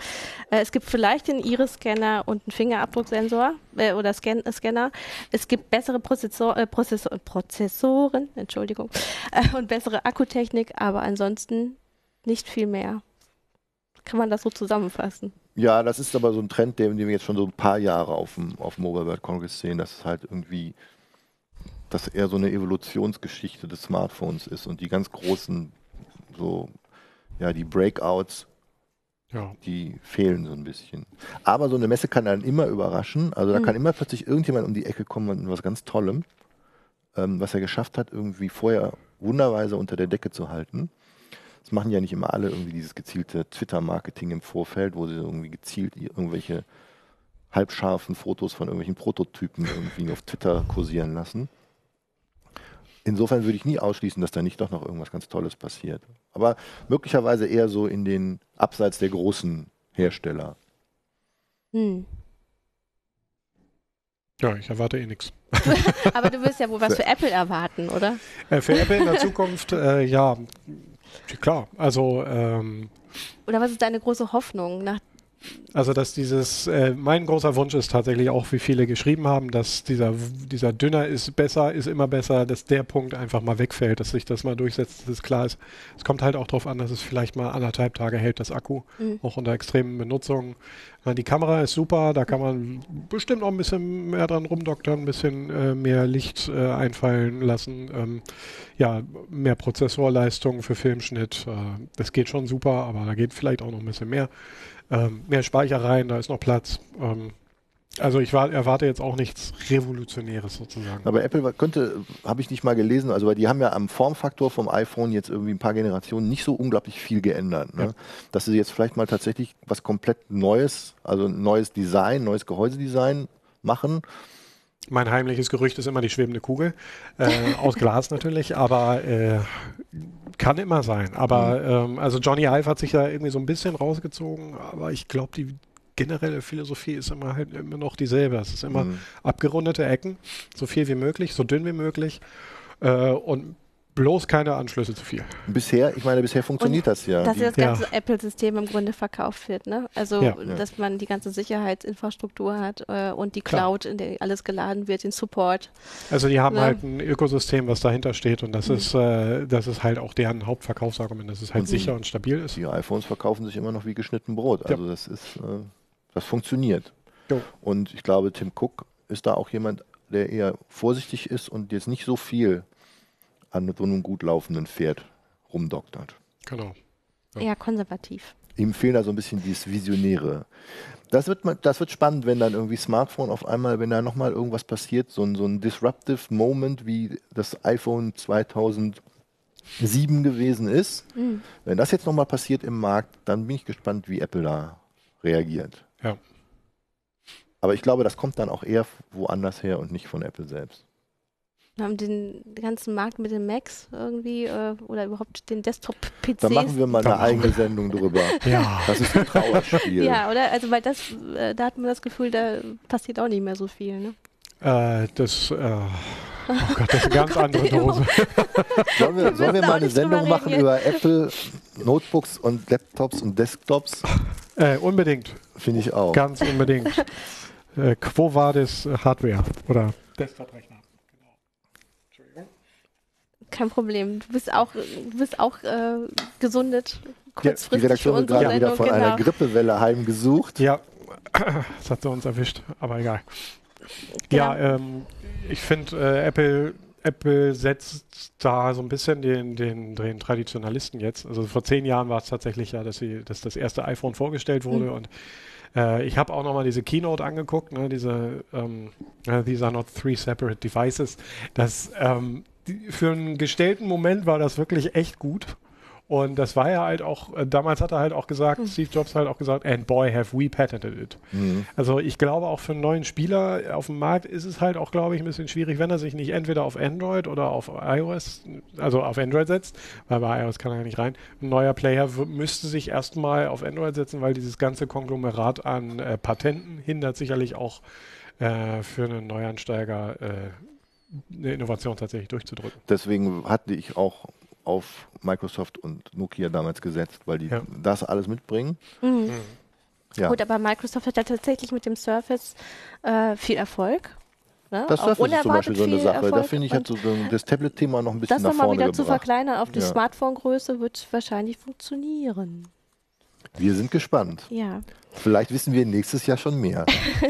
Äh, es gibt vielleicht den Iris-Scanner und einen Fingerabdrucksensor äh, oder Scan Scanner. Es gibt bessere Prozessor, äh, Prozessor, Prozessoren, Entschuldigung, äh, und bessere Akkutechnik, aber ansonsten nicht viel mehr. Kann man das so zusammenfassen? Ja, das ist aber so ein Trend, den, wir jetzt schon so ein paar Jahre auf dem, auf dem Mobile World Congress sehen, dass es halt irgendwie, dass eher so eine Evolutionsgeschichte des Smartphones ist und die ganz großen, so, ja, die Breakouts, ja. die fehlen so ein bisschen. Aber so eine Messe kann dann immer überraschen. Also da mhm. kann immer plötzlich irgendjemand um die Ecke kommen mit was ganz Tollem, ähm, was er geschafft hat, irgendwie vorher wunderweise unter der Decke zu halten. Das machen ja nicht immer alle irgendwie dieses gezielte Twitter-Marketing im Vorfeld, wo sie irgendwie gezielt irgendwelche halbscharfen Fotos von irgendwelchen Prototypen irgendwie auf Twitter kursieren lassen. Insofern würde ich nie ausschließen, dass da nicht doch noch irgendwas ganz Tolles passiert. Aber möglicherweise eher so in den Abseits der großen Hersteller. Hm. Ja, ich erwarte eh nichts. Aber du wirst ja wohl was für Apple erwarten, oder? Äh, für Apple in der Zukunft, äh, ja, Klar, also. Ähm, Oder was ist deine große Hoffnung nach also, dass dieses, äh, mein großer Wunsch ist tatsächlich auch, wie viele geschrieben haben, dass dieser, dieser Dünner ist besser, ist immer besser, dass der Punkt einfach mal wegfällt, dass sich das mal durchsetzt, dass es klar ist. Es kommt halt auch darauf an, dass es vielleicht mal anderthalb Tage hält, das Akku, mhm. auch unter extremen Benutzungen. Die Kamera ist super, da kann man bestimmt auch ein bisschen mehr dran rumdoktern, ein bisschen äh, mehr Licht äh, einfallen lassen. Ähm, ja, mehr Prozessorleistung für Filmschnitt. Äh, das geht schon super, aber da geht vielleicht auch noch ein bisschen mehr ähm, mehr Speicher da ist noch Platz. Ähm, also ich war, erwarte jetzt auch nichts Revolutionäres sozusagen. Aber Apple könnte, habe ich nicht mal gelesen, also weil die haben ja am Formfaktor vom iPhone jetzt irgendwie ein paar Generationen nicht so unglaublich viel geändert. Ne? Ja. Dass sie jetzt vielleicht mal tatsächlich was komplett Neues, also ein neues Design, neues Gehäusedesign machen mein heimliches Gerücht ist immer die schwebende Kugel. Äh, aus Glas natürlich, aber äh, kann immer sein. Aber mhm. ähm, also Johnny Ive hat sich da irgendwie so ein bisschen rausgezogen, aber ich glaube, die generelle Philosophie ist immer halt immer noch dieselbe. Es ist immer mhm. abgerundete Ecken, so viel wie möglich, so dünn wie möglich. Äh, und bloß keine Anschlüsse zu viel. Bisher, ich meine, bisher funktioniert und das ja. Dass ja das ganze ja. Apple-System im Grunde verkauft wird, ne? Also, ja. dass man die ganze Sicherheitsinfrastruktur hat äh, und die Cloud, Klar. in der alles geladen wird, den Support. Also, die haben ne? halt ein Ökosystem, was dahinter steht und das mhm. ist, äh, das ist halt auch deren Hauptverkaufsargument, dass es halt und sicher und stabil ist. Die iPhones verkaufen sich immer noch wie geschnitten Brot. Also, das ist, äh, das funktioniert. Jo. Und ich glaube, Tim Cook ist da auch jemand, der eher vorsichtig ist und jetzt nicht so viel an so einem gut laufenden Pferd rumdoktert. Genau. Ja. Eher konservativ. Ihm fehlt da so ein bisschen dieses Visionäre. Das wird, das wird spannend, wenn dann irgendwie Smartphone auf einmal, wenn da nochmal irgendwas passiert, so ein, so ein disruptive Moment wie das iPhone 2007 gewesen ist. Mhm. Wenn das jetzt nochmal passiert im Markt, dann bin ich gespannt, wie Apple da reagiert. Ja. Aber ich glaube, das kommt dann auch eher woanders her und nicht von Apple selbst. Wir haben den ganzen Markt mit den Macs irgendwie äh, oder überhaupt den Desktop-PCs. Da machen wir mal eine eigene Sendung drüber. ja. Das ist ein Trauerspiel. Ja, oder? Also, weil das, äh, da hat man das Gefühl, da passiert auch nicht mehr so viel, ne? Äh, das, äh, oh Gott, das ist eine ganz andere Dose. sollen wir, sollen wir mal eine Sendung machen über Apple Notebooks und Laptops und Desktops? Äh, unbedingt. Finde ich auch. Ganz unbedingt. äh, Quo Vadis Hardware oder Desktop-Rechner kein Problem. Du bist auch, du bist auch äh, gesundet. Kurzfristig ja, die Redaktion wird gerade wieder von genau. einer Grippewelle heimgesucht. Ja, das hat sie uns erwischt, aber egal. Genau. Ja, ähm, ich finde, äh, Apple Apple setzt da so ein bisschen den, den, den Traditionalisten jetzt. Also vor zehn Jahren war es tatsächlich ja, dass, sie, dass das erste iPhone vorgestellt wurde mhm. und äh, ich habe auch nochmal diese Keynote angeguckt, ne, diese ähm, These are not three separate devices. Das ähm, für einen gestellten Moment war das wirklich echt gut. Und das war ja halt auch, äh, damals hat er halt auch gesagt, mhm. Steve Jobs halt auch gesagt, and boy, have we patented it. Mhm. Also ich glaube auch für einen neuen Spieler auf dem Markt ist es halt auch, glaube ich, ein bisschen schwierig, wenn er sich nicht entweder auf Android oder auf iOS, also auf Android setzt, weil bei iOS kann er ja nicht rein. Ein neuer Player müsste sich erstmal auf Android setzen, weil dieses ganze Konglomerat an äh, Patenten hindert sicherlich auch äh, für einen Neuansteiger äh, eine Innovation tatsächlich durchzudrücken. Deswegen hatte ich auch auf Microsoft und Nokia damals gesetzt, weil die ja. das alles mitbringen. Mhm. Ja. Gut, aber Microsoft hat ja tatsächlich mit dem Surface äh, viel Erfolg. Ne? Das Surface ist zum Beispiel so eine Sache. Erfolg. Da finde ich, hat so das Tablet-Thema noch ein bisschen das nach vorne wieder gebracht. zu verkleinern auf die ja. Smartphone-Größe wird wahrscheinlich funktionieren. Wir sind gespannt. Ja. Vielleicht wissen wir nächstes Jahr schon mehr.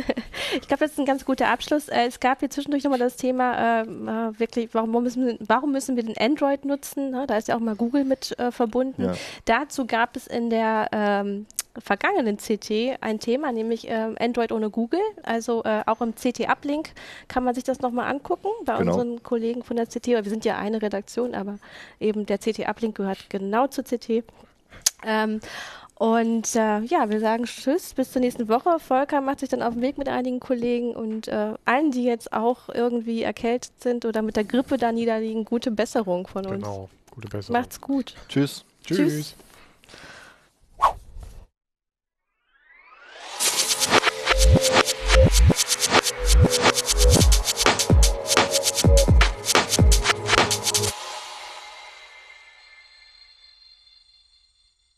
ich glaube, das ist ein ganz guter Abschluss. Äh, es gab hier zwischendurch nochmal das Thema, äh, äh, wirklich, warum müssen, warum müssen wir den Android nutzen? Ne? Da ist ja auch mal Google mit äh, verbunden. Ja. Dazu gab es in der ähm, vergangenen CT ein Thema, nämlich äh, Android ohne Google. Also äh, auch im CT-Uplink kann man sich das nochmal angucken bei genau. unseren Kollegen von der CT. Wir sind ja eine Redaktion, aber eben der CT-Uplink gehört genau zur CT. Ähm, und äh, ja, wir sagen Tschüss, bis zur nächsten Woche. Volker macht sich dann auf den Weg mit einigen Kollegen und äh, allen, die jetzt auch irgendwie erkältet sind oder mit der Grippe da niederliegen, gute Besserung von uns. Genau, gute Besserung. Macht's gut. Tschüss. Tschüss. Tschüss. you